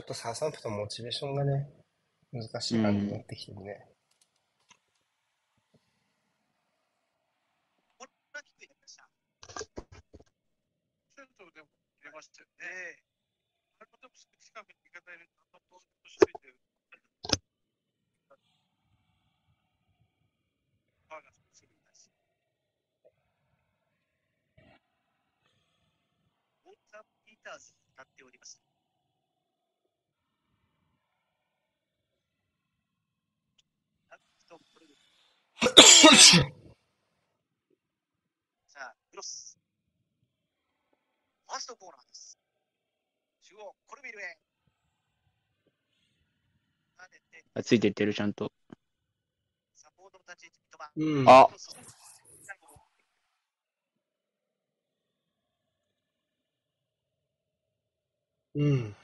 ょっとサーサンプトンモチベーションがね、難しい感じになってきてるね。っております。あとこれさあ、クロス。ファーストコーナーです。中央、コルビルへ。あついてってる、ちゃんと。サポートの立ち位置。うん。あうん。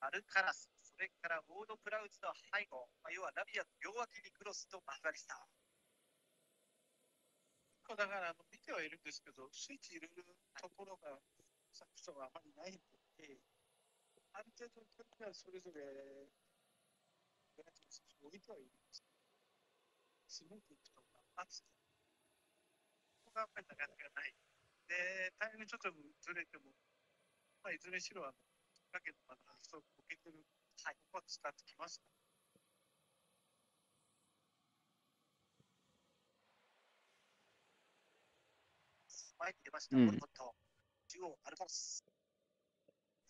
アルカラス、それからウォード・プラウズの背後、まあ、要はラビアの両脇にクロスとマクアリスター。構だからあの見てはいるんですけど、スイッチ入れるところが、サクソンはあまりないので、ある程度の時はそれぞれ、ベランチの選手を置いてはいるんです。スモークいくとか、アツここがやっぱりなかなかない。で、タイムちょっとずれても、まあ、いずれにしろ、あの、だけど、まだ、そう、受けてる、はい、ここは使ってきますから。前に出ました。中央、アルカラス。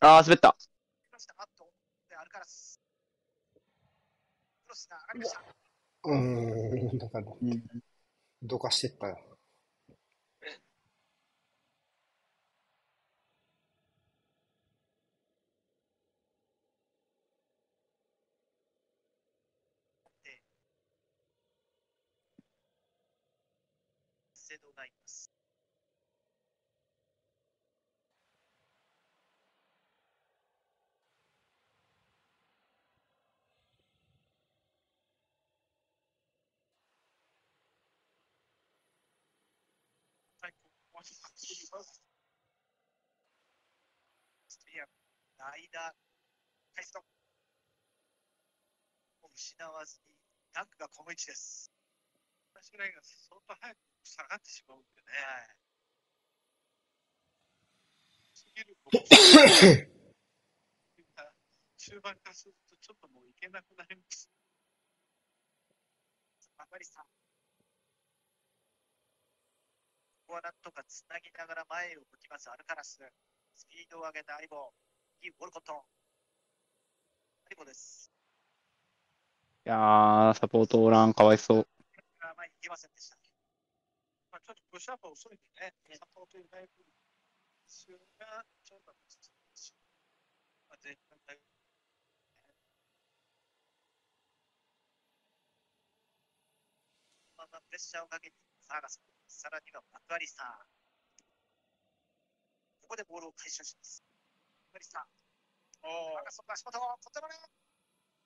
あー、滑った。出ました、あっと、でアルカラス。クロスが上がりました。うーん。なん。か、うん。どかしてったよ。セドがいます。はい、ここまで走ります。スピア、間、カイスト。失わずに、ダンクがこの位置です。私らが相当早く下がってしまうんでね。はい。すぎる盤化するとちょっともういけなくなります。マカリさん。ここはなんとかつなぎながら前を向きます、アルカラス。スピードを上げたアリボ。いいウォルコット。アリボです。いやー、サポートおらん、かわいそう。あ前に行けませんでした。ょっとプッシュアップは遅いんでね、サポートいぶ必要がちょっと難しい。まあ、前半だままプレッシャーをかけにサーガス。さらにはマクアリスター。ここでボールを回収します。マクアリスター。おール。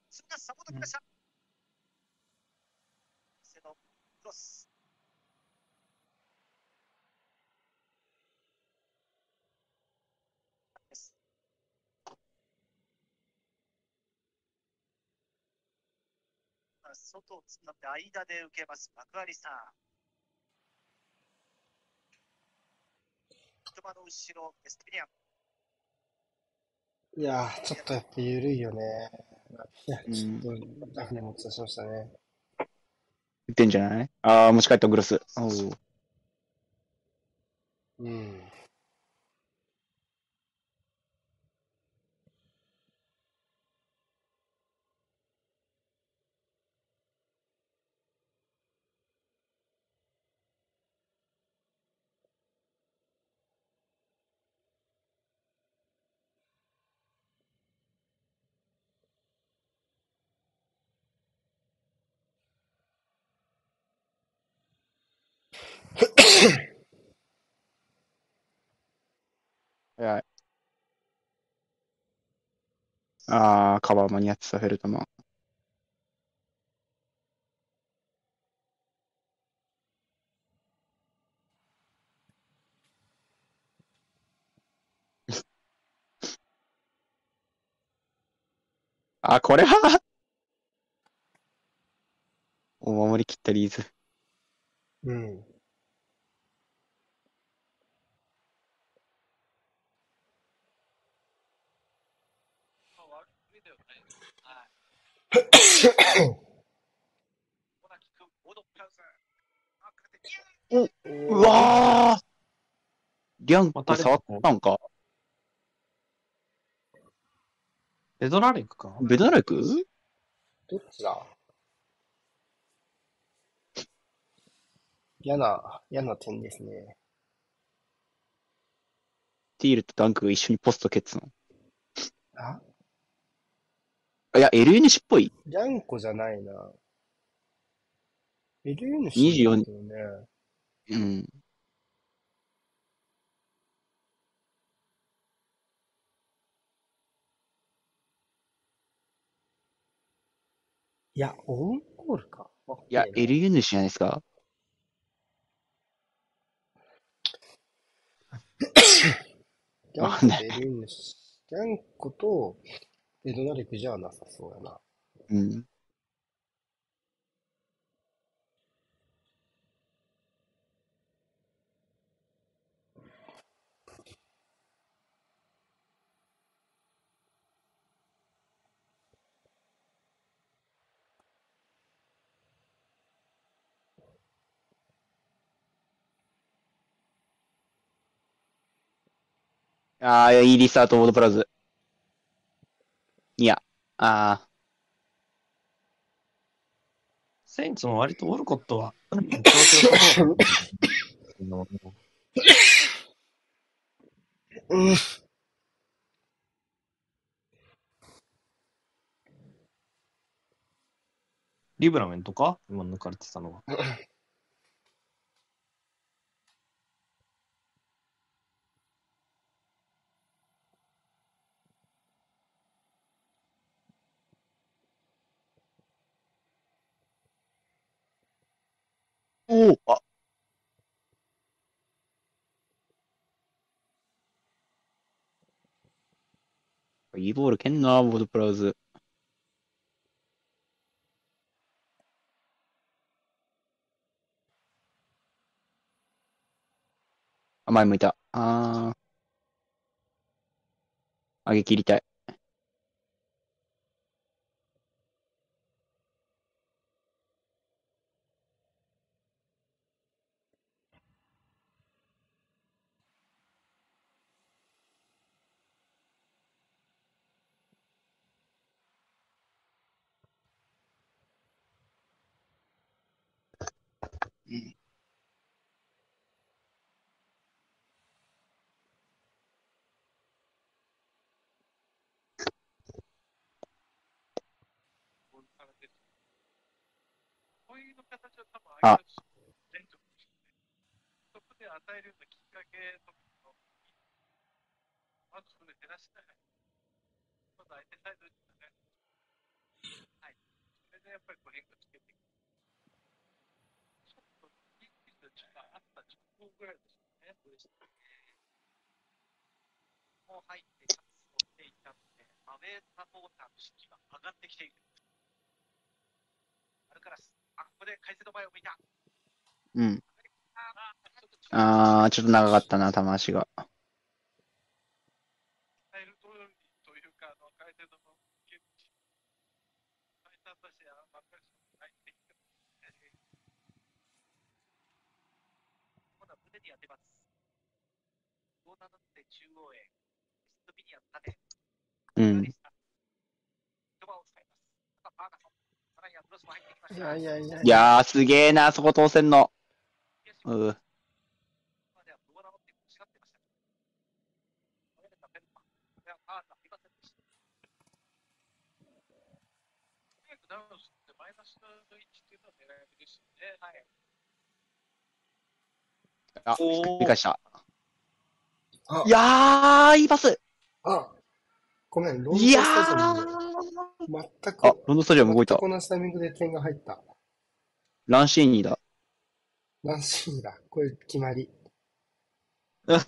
すぐがサポートきました。セのクロス。ですまあ外をつなって間で受けます、マクアリスター。三笘の後ろ、エスティリアン。いやー、ちょっとやっぱ緩いよね。ちょっとラフに持ち出しましたね。言ってんじゃない？あー、持ち帰ったグロス。おううん。早い。あー、カバー間に合ってた、フェルトマン。あ、これは？お守り切ったリーズ。うん。悪いではない。はい。コーナーキック、ウォーうわーリャンコ触ったんか？ベドナレクか？ベドナレク？どっちだ？嫌な、嫌な点ですね。ティールとダンクが一緒にポスト蹴ってたの。あ？いや、L 主っぽい。リャンコじゃないな。エルユヌ24だけどね。うん。いや、オウンゴールか。いや、エ L 主じゃないですか？リャンコとエルユヌシ。リャンコとベドナレクじゃなさそうやな。うん。ああ、いいリスタート、ボードプラズ。いや、ああ、セインツも割とオルコットは、うん。リブラメンとか？今抜かれてたのは。おお、あ。いいボール蹴んな、ボードプラウズ。あ、前向いた。あー。上げ切りたい。こういうの形は多分あ相手の全力そこで与えるようなきっかけとかの、まずそれ減らしたい。まず相手サイドですよね。はい。それでやっぱりこう変化つけていく。ちょっと、いい人があった直後ぐらいですよね。もう入って、チャンスをしていたので、アウェーサポーターの士気が上がってきている。あるから、あ、ここで解説の前を向いた。うん。あーちょっとあー、ちょっと長かったな、球足が。伝える通りというか、あの、解説の現地、解説としては、ばっかり入ってきて、今度は胸に当てます。ボーナーのって中央へ、ストビニアン縦、うん。言葉を使います。またバーガソン、さらにはブロスも入ってきましいた。やいやいや。いやー、すげーな、そこ通せんの。うー。まではボーナーのって違ってました。これでペンパこれはパーがいませんでした。とにかくダウンしてマイナスの位置っていうのは狙い目ですよね。はい。あ、おー理解した。あいやー、いいパスあ、ごめん、ロンドンいやスタジアム全く、あ、ロンドンスタジアム動いた全く。同じタイミングで点が入った。ランシーニーだ。ランシーンだ。これ決まり。終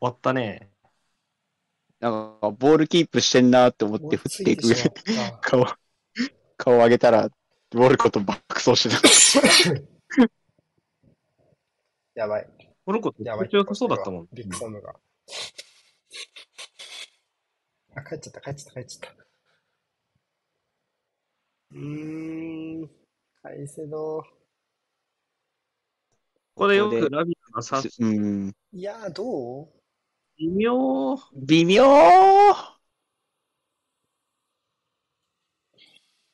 わったね。なんか、ボールキープしてんなーって思って振っていく追い顔、顔上げたら、ボールこと爆走してた。やばい。オルコット、やばい。気持ちよさそうだったもん。ビッグサムが。あ、帰っちゃった、帰っちゃった、帰っちゃった。うーん。カイセド。ここでよくラビアあさすうん。いやー、どう？微妙。微妙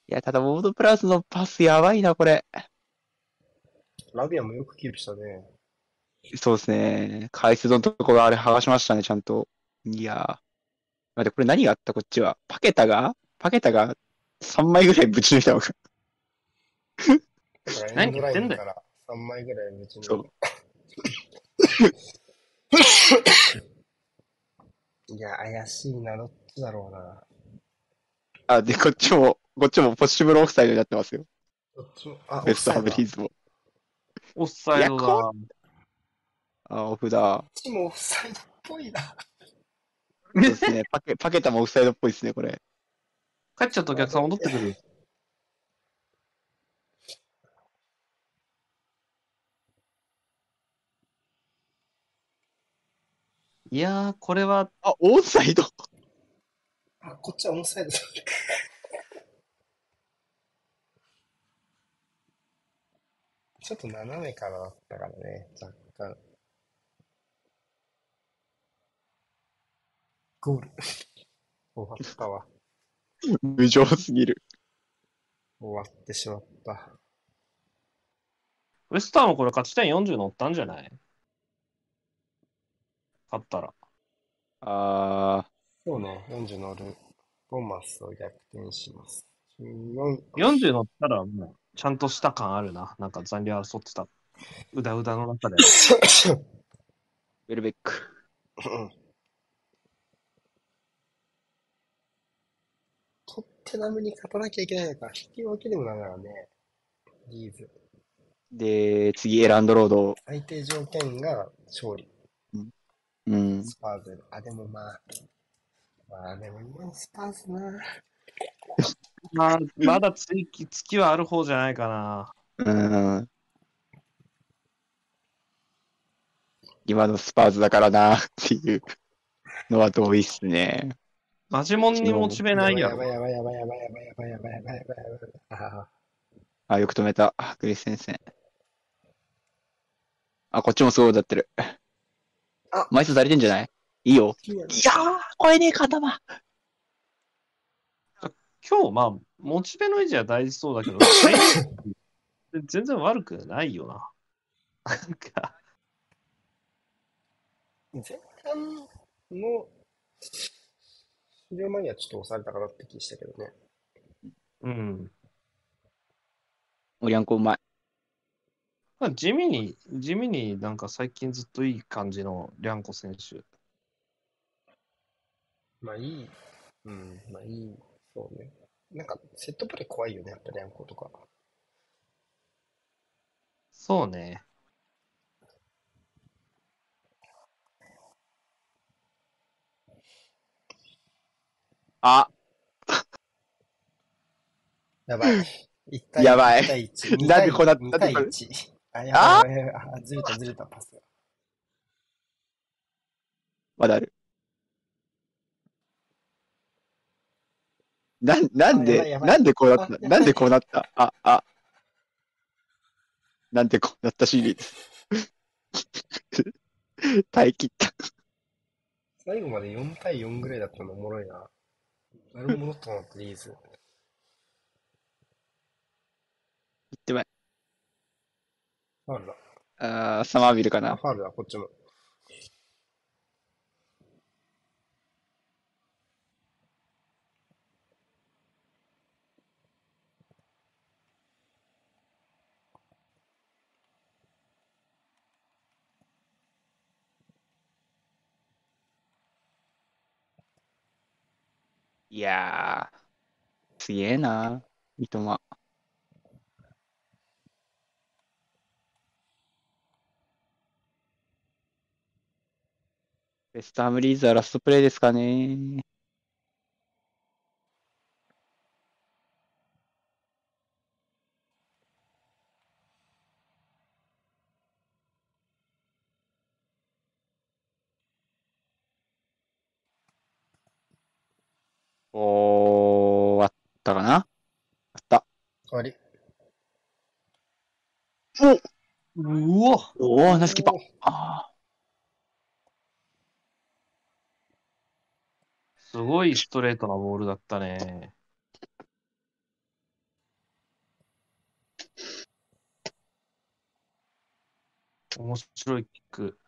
いや、ただ、ウォードプラスのパスやばいな、これ。ラビアもよくキープしたね。そうですね。回数のところあれ剥がしましたね、ちゃんと。いやー。待って、これ何があった？こっちは。パケタが？パケタが3枚ぐらいぶち抜いたのか。何言ってんだよンから3枚ぐらいぶち抜い いや、怪しいな、どっちだろうな。あ、で、こっちも、こっちもポッシブルオフサイドになってますよ。どっちも、あ、ベストハブリーズ。ズも。オフサイドだ。あ、オフだ。こっちもオフサイドっぽいな。そうですね。パケ、パケタもオフサイドっぽいですね、これ。帰っちゃったお客さん戻ってくる。いやー、これは、あ、オンサイド？あ、こっちはオンサイドだ。ちょっと斜めからだったからね、若干。ゴール。終わったわ。無情すぎる。終わってしまった。ウエスターもこれ勝ち点40乗ったんじゃない？勝ったら。あそうね、40乗る。ボンマスを逆転します。14、40乗ったらもう、ちゃんとした感あるな。なんか残留争ってた。うだうだの中で。ー、ウェルベック。トッテナムに勝たなきゃいけないのか、引き分けでもダメだからね。リーズ。で、次、エランドロード。最低条件が勝利。うん。スパーズ。あ、でもまあ。まあでも今のスパーズな。まあ、まだ月、月はある方じゃないかな。うん。今のスパーズだからな、っていうのは同意っすね。マジモンにモチベないやろやば。いやばいやばいやばいやばいやばいやばいやばいやばいやばいああ、よく止めた。クリス先生。あ、こっちもすごい歌ってる。あ枚数足りてんじゃない？いいよ。ーいやー、超えねえか、頭。今日、まあ、モチベの維持は大事そうだけど、全然悪くないよな。なんか、前半の終了前にはちょっと押されたかなって気したけどね。うん。おりゃんこうまい。まあ地味に、地味になんか最近ずっといい感じのリャンコ選手。まあいい。うん、まあいい。そうね。なんかセットプレー怖いよね、やっぱりアンコとか。そうね。あ、やばい。1対やばい1対1。なんでこうなった2対なんで1。あ、やばいやばいやばい。あ、ずれたずれたパスが。まだある。なん、なんで、あやばいやばいなんでこうなった？なんでこうなった？あ、あ。なんでこうなったシリーズ。耐え切った。最後まで4対4ぐらいだったのおもろいな。誰も戻ったなってリーズ。言ってまい。ファウルだ。あーサマービルかあ、な。ファウルだ、こっちも。いやー、すげえな、三笘。ベストアムリーズはラストプレイですかね。終わったかな？あった。終わり。うわおおー、ナイスキーパー。あすごいストレートなボールだったね。面白いキック。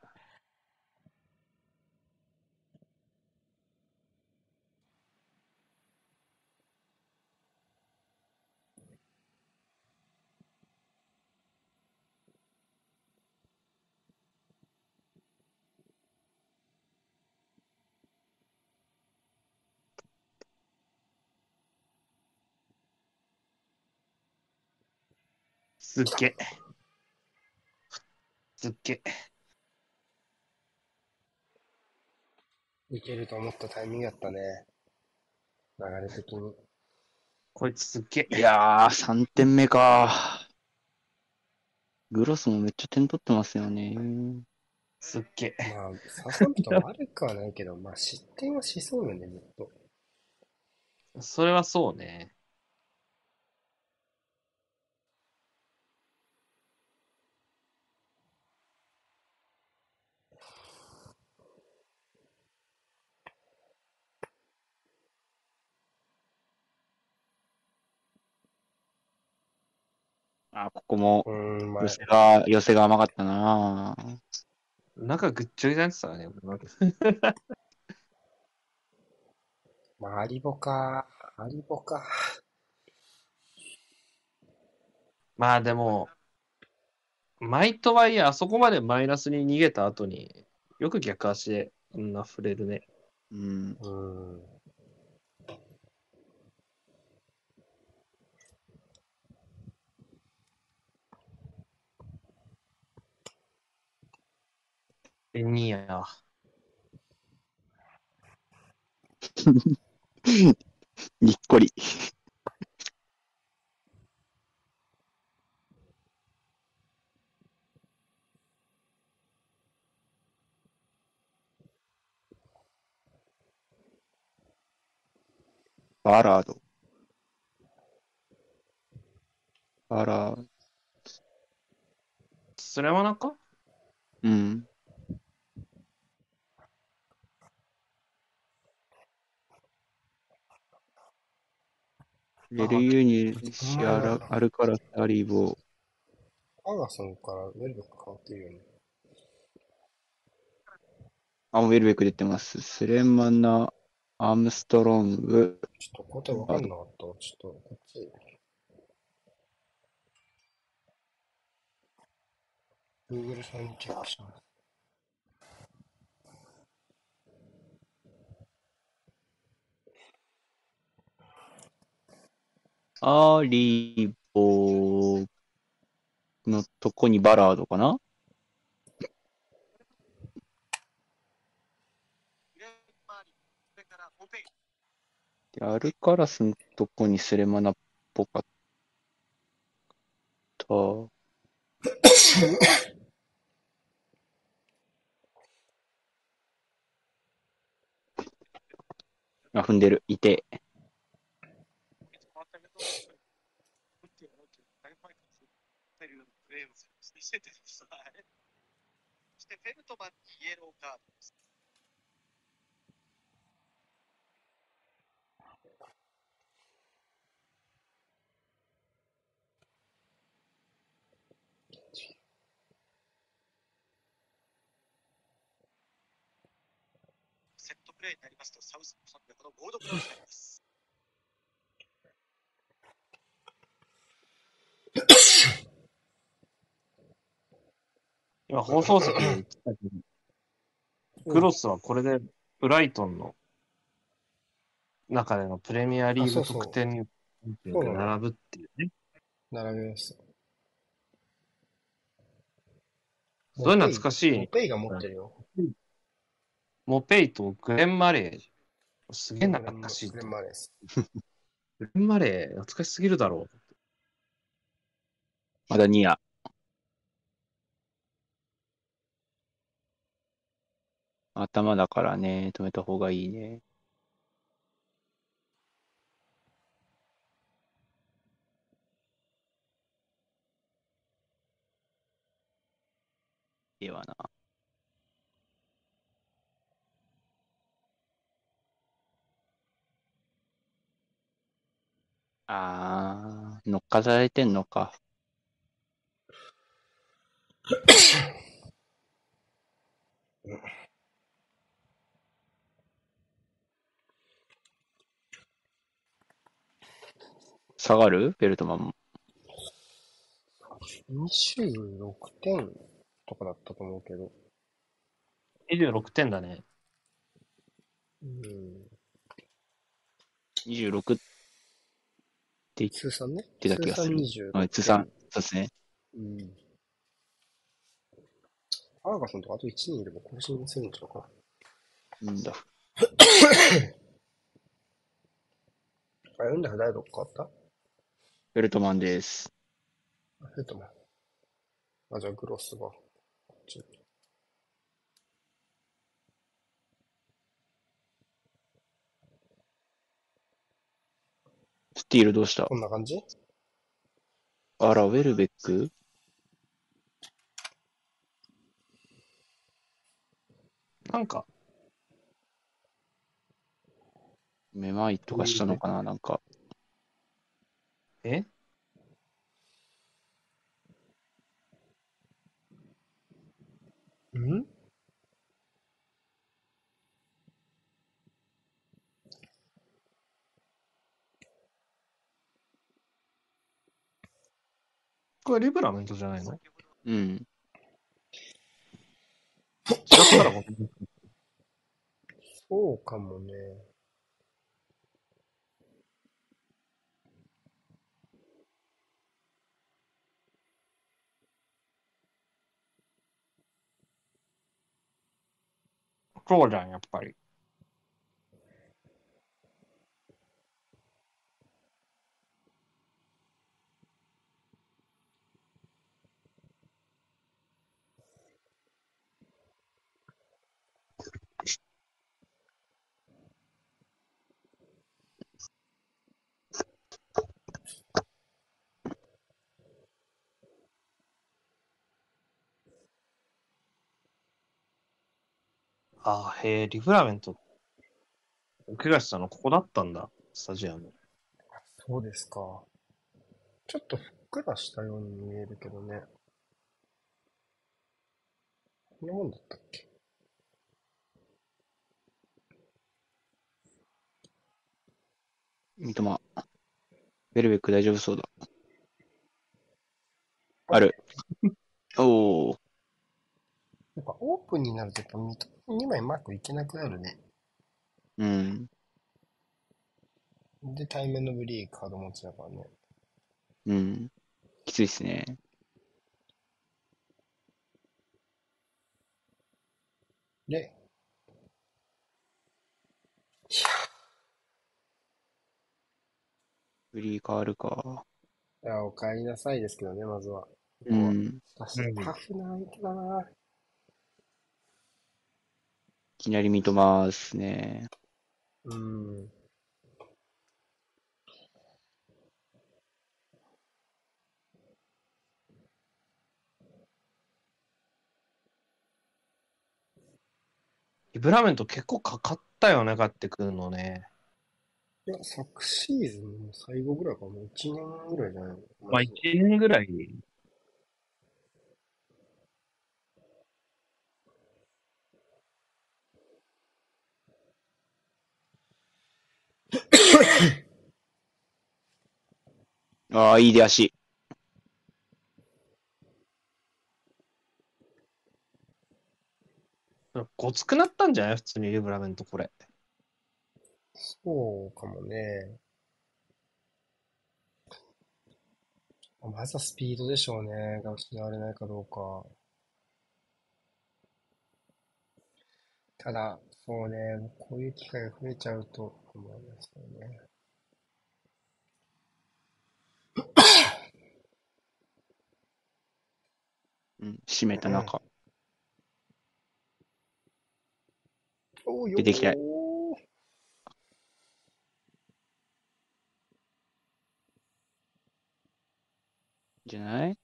すっげえ。すっげえ。いけると思ったタイミングやったね。流れ的に。こいつすっげーえ。いやー、3点目か。グロスもめっちゃ点取ってますよね。すっげえ。まあ、ササンプトン悪くはないけど、まあ失点はしそうよね、ずっと。それはそうね。あ、ここも寄、せが、寄せが甘かったな中ぐっちゃぐちゃになってたね。俺 まあ、アリボか、アリボか。まあでも、マイとはいえ、あそこまでマイナスに逃げた後に、よく逆足であんな触れるね。うん。うーん。エニア。にっこり。バラード。バラード。スレマナか？うん。ベルユニシアラ、アルカラス、アリボ、アガソンからウェルベック変わってるよね。あ、ウェルベック出てます。スレマナ、アームストロング、ちょっと答えわかんなかったわ。ちょっと、こっち。Google さんにチェックします。アリボのとこにバラードかな、でアルカラスのとこにスレマナっぽかった。あ、踏んでる。いて。そしててさ、そしてフェルトマンにイエローカードです。セットプレーになりますと、サウスポソンでこのボードプレーになります。今放送席で言ってたけど、クロスはこれでブライトンの中でのプレミアリーグ得点で並ぶっていうね。並びました。すごい懐かしい。モペイが持ってるよ。モペイとグレン・マレー。すげえ懐かしい。グレンマレーです。グレン・マレー、懐かしすぎるだろう。まだニア。頭だからね、止めた方がいいね。ではな。あー、乗っかされてんのか。下がる？ベルトマンも。26点とかだったと思うけど。26点だね。うん。26って通算ね。てた気がする通算26はい、通算。そうですね。うん。アーガソンとかあと1人いれば更新するんちゃうかな。うんだ。あ、読んだ誰とか変わった？ベルトマンです。あ、フェットマン。あ、じゃあグロスが。こっちスティールどうした？こんな感じ？あら、ウェルベック？なんか、めまいとかしたのかななんか。え？ん？これリブラメントじゃないの？違うん。ったらそうかもね。そうじゃん、やっぱり。ああ、へえ、リブラメント。お怪我したのここだったんだ、スタジアム。そうですか。ちょっとふっくらしたように見えるけどね。こんなもんだったっけ？三笘。ベルベック大丈夫そうだ。ある。おー。やっぱオープンになるとやっぱ2枚マークいけなくなるね。うん。で、対面のブリーカード持ちだからね。うん。きついっすね。で、フリー変わるか。いや、お帰りなさいですけどね、まずは。うん。確かにタフな相手だな。いきなり三笘っすね。うん。リブラメント結構かかったよね、買ってくるのね。いや、昨シーズンの最後ぐらいかもう1年ぐらいじゃないのまあ、1年ぐらい。ああ、いい出足。ごつくなったんじゃない？普通にリブラメント、これ。そうかもね。まずはスピードでしょうね。が失われないかどうか。ただ、そうね、こういう機会が増えちゃうと思いますよね。うん。締めた中。おーよ出てきたいーじゃない？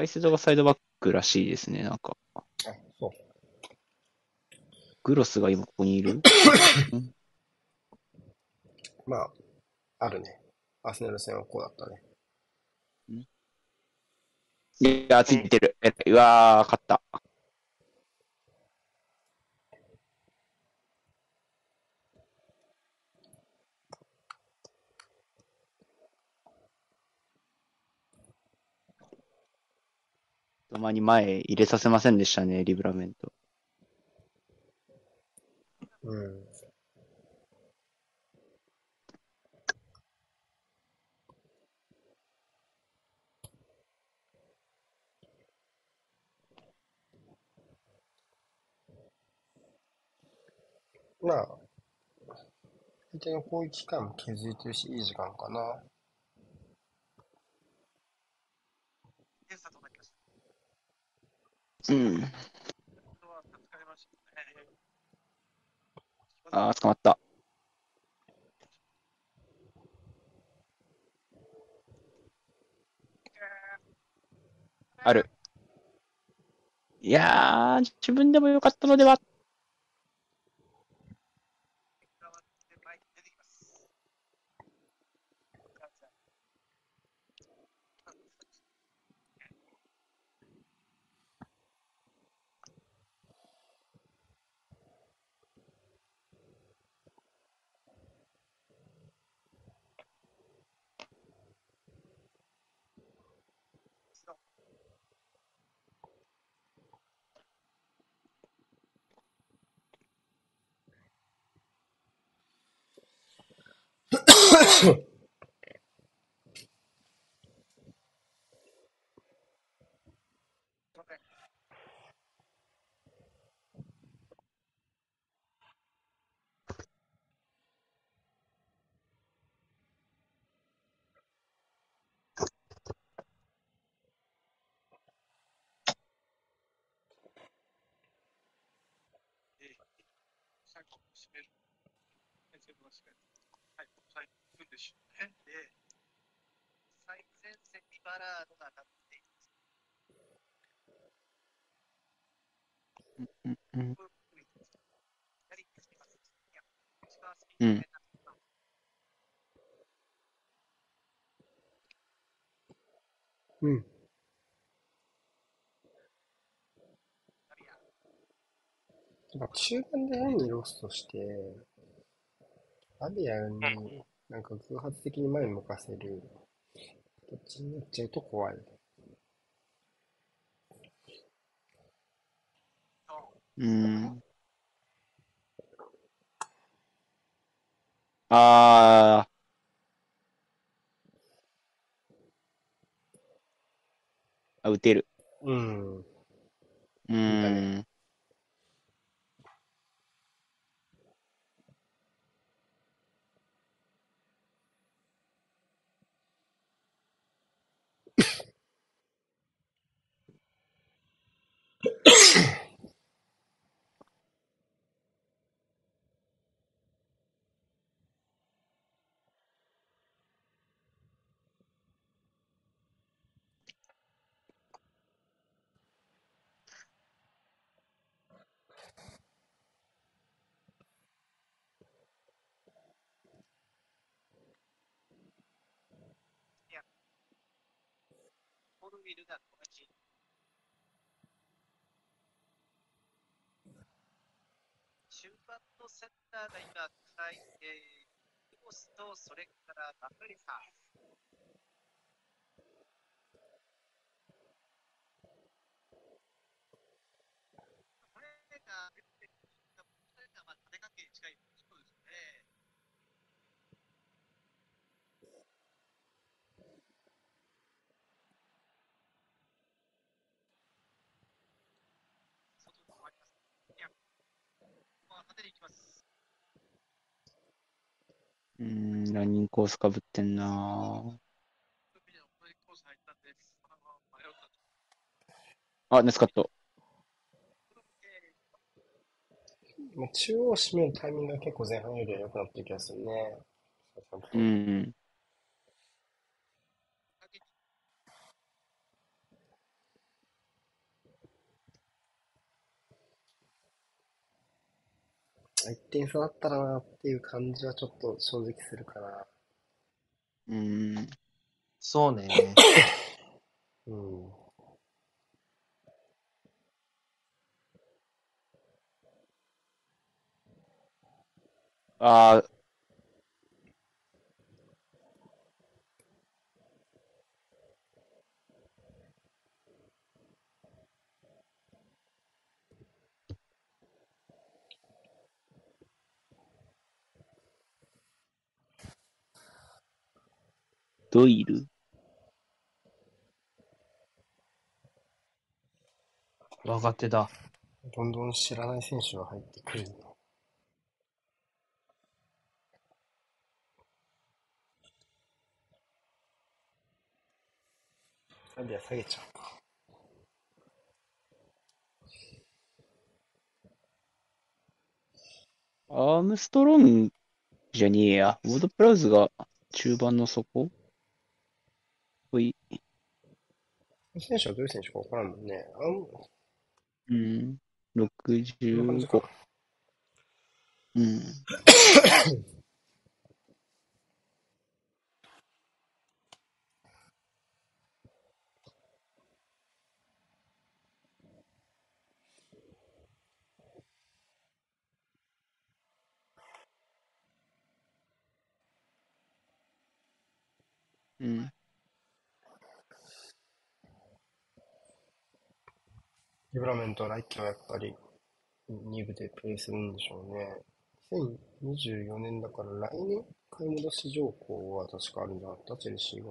カイセドがサイドバックらしいですね、なんか。あ、そう。グロスが今ここにいる？まあ、あるね。アーセナル戦はこうだったね。いや、ついてる。えうわー、勝った。たまに前入れさせませんでしたね、リブラメント。うん。まあ、相手の攻撃機会も削れてるし、いい時間かな。点差となりました。うん。あー、捕まった。ある。いやー、自分でもよかったのでは。最後、締める。先生の締める。はい、最後、行くん。でしょうね。で、最前線にバラードが当たっています。うん。うん。左につきます。いや、一番スピードでうん。やっぱ中盤で変にロストして、アビアになんか偶発的に前に向かせる形になっちゃうと怖い。うん。あー。あ、打てる。うん。うーん。ボールウィルが同じ。中盤とセンターが今、書いて、クロスと、それからバフリさん。これが、これがまあ縦関係に近いそうですね。外に回ります。いや、まあ、縦に行きます。うーん、ランニングコースかぶってんなあの迷ったあ、ネスカット。まあ、中央を締めるタイミングが結構前半よりは良くなってる気がするね。うん。1点差だったらなっていう感じはちょっと正直するかな。うん。そうね。うん。ああ、ドイル？若手だ。どんどん知らない選手が入ってくるの。サビア下げちゃうか。アームストロングじゃねえや。ウォードプラウズが中盤の底？ほい。選手はどういう選手かわからんもんね。あん、こうん。んな感じ65か。。うん。うん。リブラメント来季はやっぱり2部でプレイするんでしょうね。2024年だから来年買い戻し条項は確かあるんじゃなかったチェルシーが。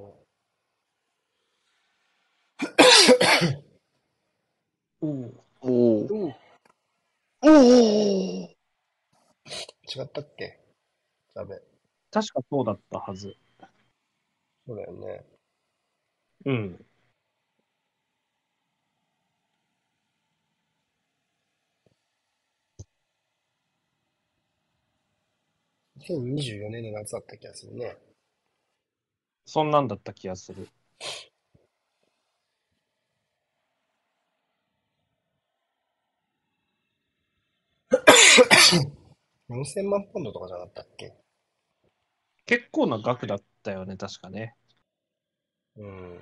おお。おお。うん。おお違ったっけ？ダメ。確かそうだったはず。そうだよね。うん。2024年の夏だった気がするね。そんなんだった気がする。4000万ポンドとかじゃなかったっけ？結構な額だったよね、確かね。うん。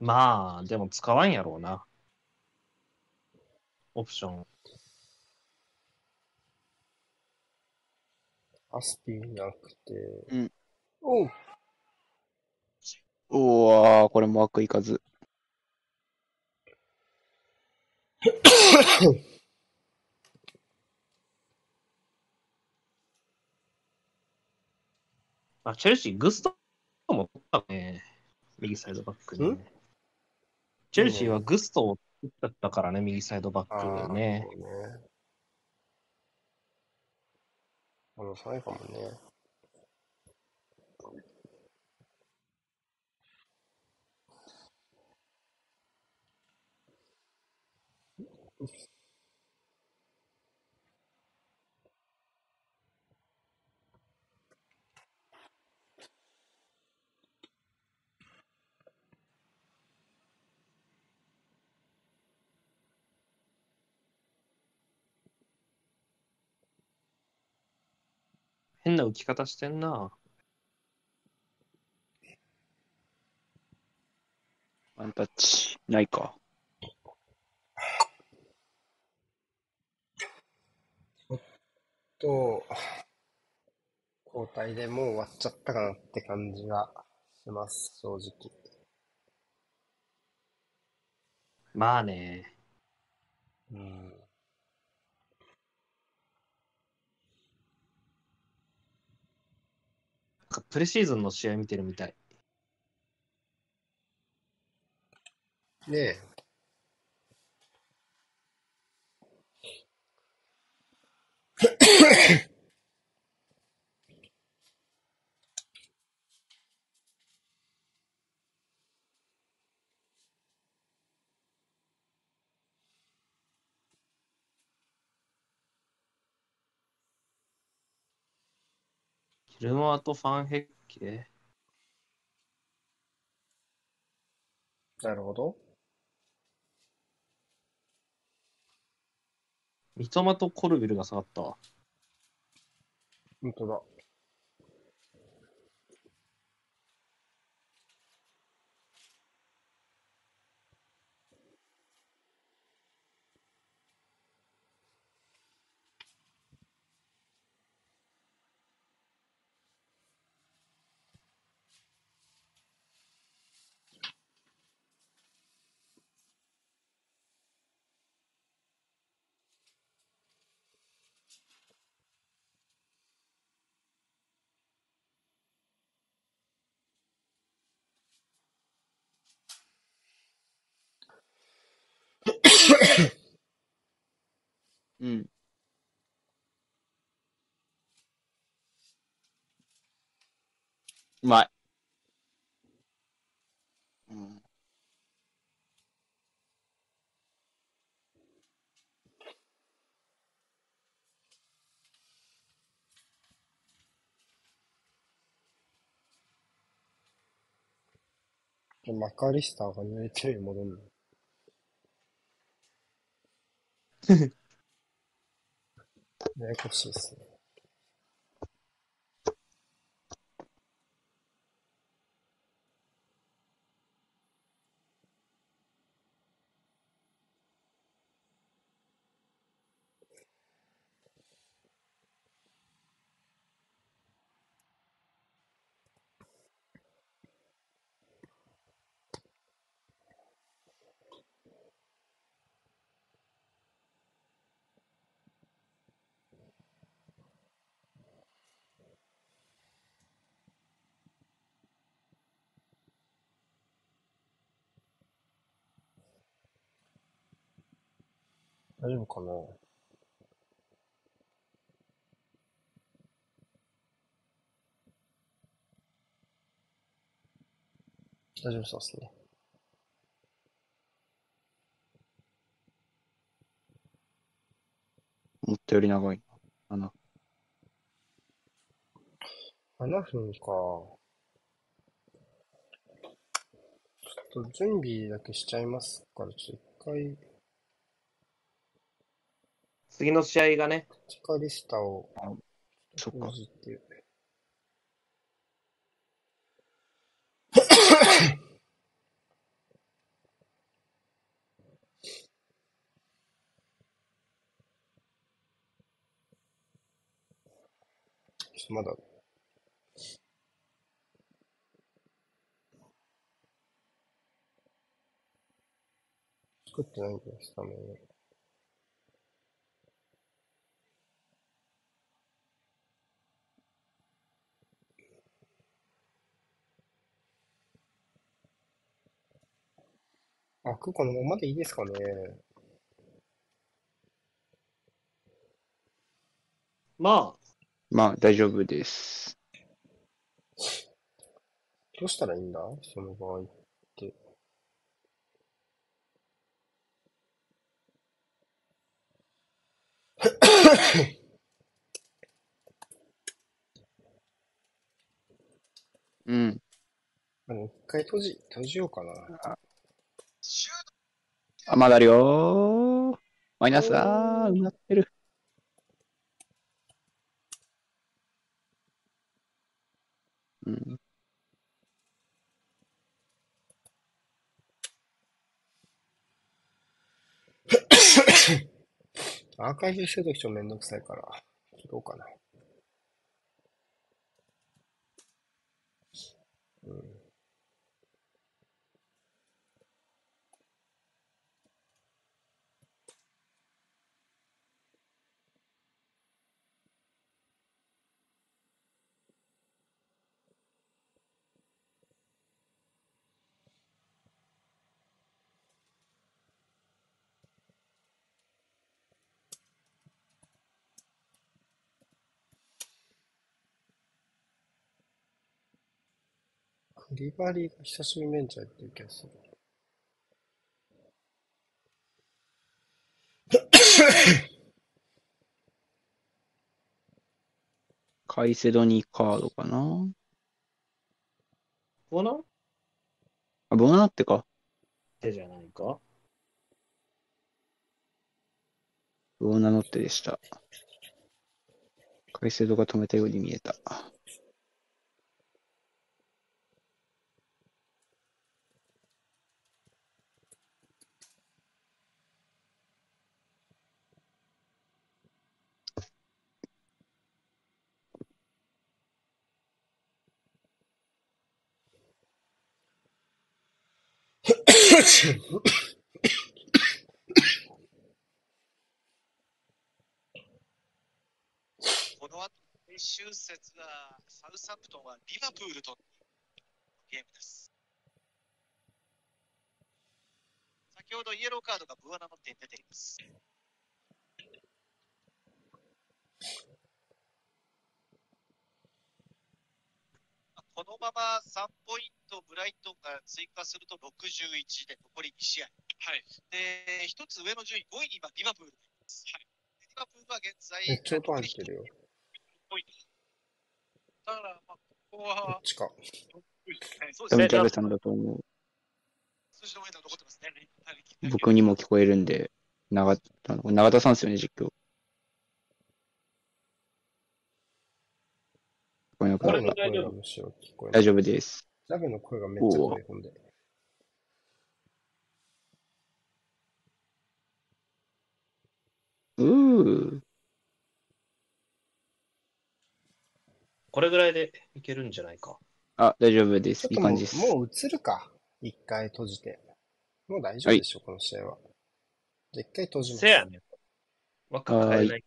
まあ、でも使わんやろうな。オプション。アスピーじゃなくて。うん。おうおおーこれも悪い数。あ、チェルシー、グストも取ったね。右サイドバックに、ね。チェルシーはグストを取ったからね、右サイドバックね。ね。あの、そうかもね。変な浮き方してんな。ワンタッチ。ないか。と、交代でもう終わっちゃったかなって感じがします、正直。まあね。うん。なんかプレシーズンの試合見てるみたい。ねえ、ギルモアとファンヘッケなるほど。三笘とコルビルが下がったわ。本当だ。うん。うまい。うん。でマカリスターが濡れてるよ戻るの。ややこし大丈夫かな大丈夫そうですね。思ったより長いな。7 7分か。ちょっと準備だけしちゃいますから、ちょっと一回、次の試合がね、チカリスタをそっか。まだ、作ってないんだよ、スタメンあ、クーこのままでいいですかね。まあ、まあ、大丈夫です。どうしたらいいんだ？その場合って。うん。あの、一回閉じ、閉じようかな。あ、まだあるよー。マイナスだー。埋まってる。うん。アーカイブしてるときちょっとめんどくさいから、切ろうかな。うん。クリバリーが久しぶりにベンチ入ってる気がする。カイセドニーカードかな？こうなあ、ボナってか。手じゃないか？不穏なノッテでした。カイセドが止めたように見えた。この後、最終節は、サウサンプトンはリバプールとのゲームです。先ほどイエローカードがブアナの手に出ています。このまま3ポイントブライトンが追加すると61で残り2試合。はい。で、一つ上の順位、5位に今リバプールがいます。はい。でリバプールは現在、めっちゃ音入ってるよ。ポイント。だから、まあ、こここはっ、ちか。そうですね。ジャベさんだと思う。数字の上で残ってますね。僕にも聞こえるんで、長田長田さんですよね、実況。こえなくなった。大丈夫です。ジャベの声がめっちゃ声込んで。うー。これぐらいでいけるんじゃないか。あ、大丈夫です。いちょっともい感じです。う、もう映るか。一回閉じて。もう大丈夫でしょ、この試合は。じゃあ一回閉じます。せやねん。わかんない。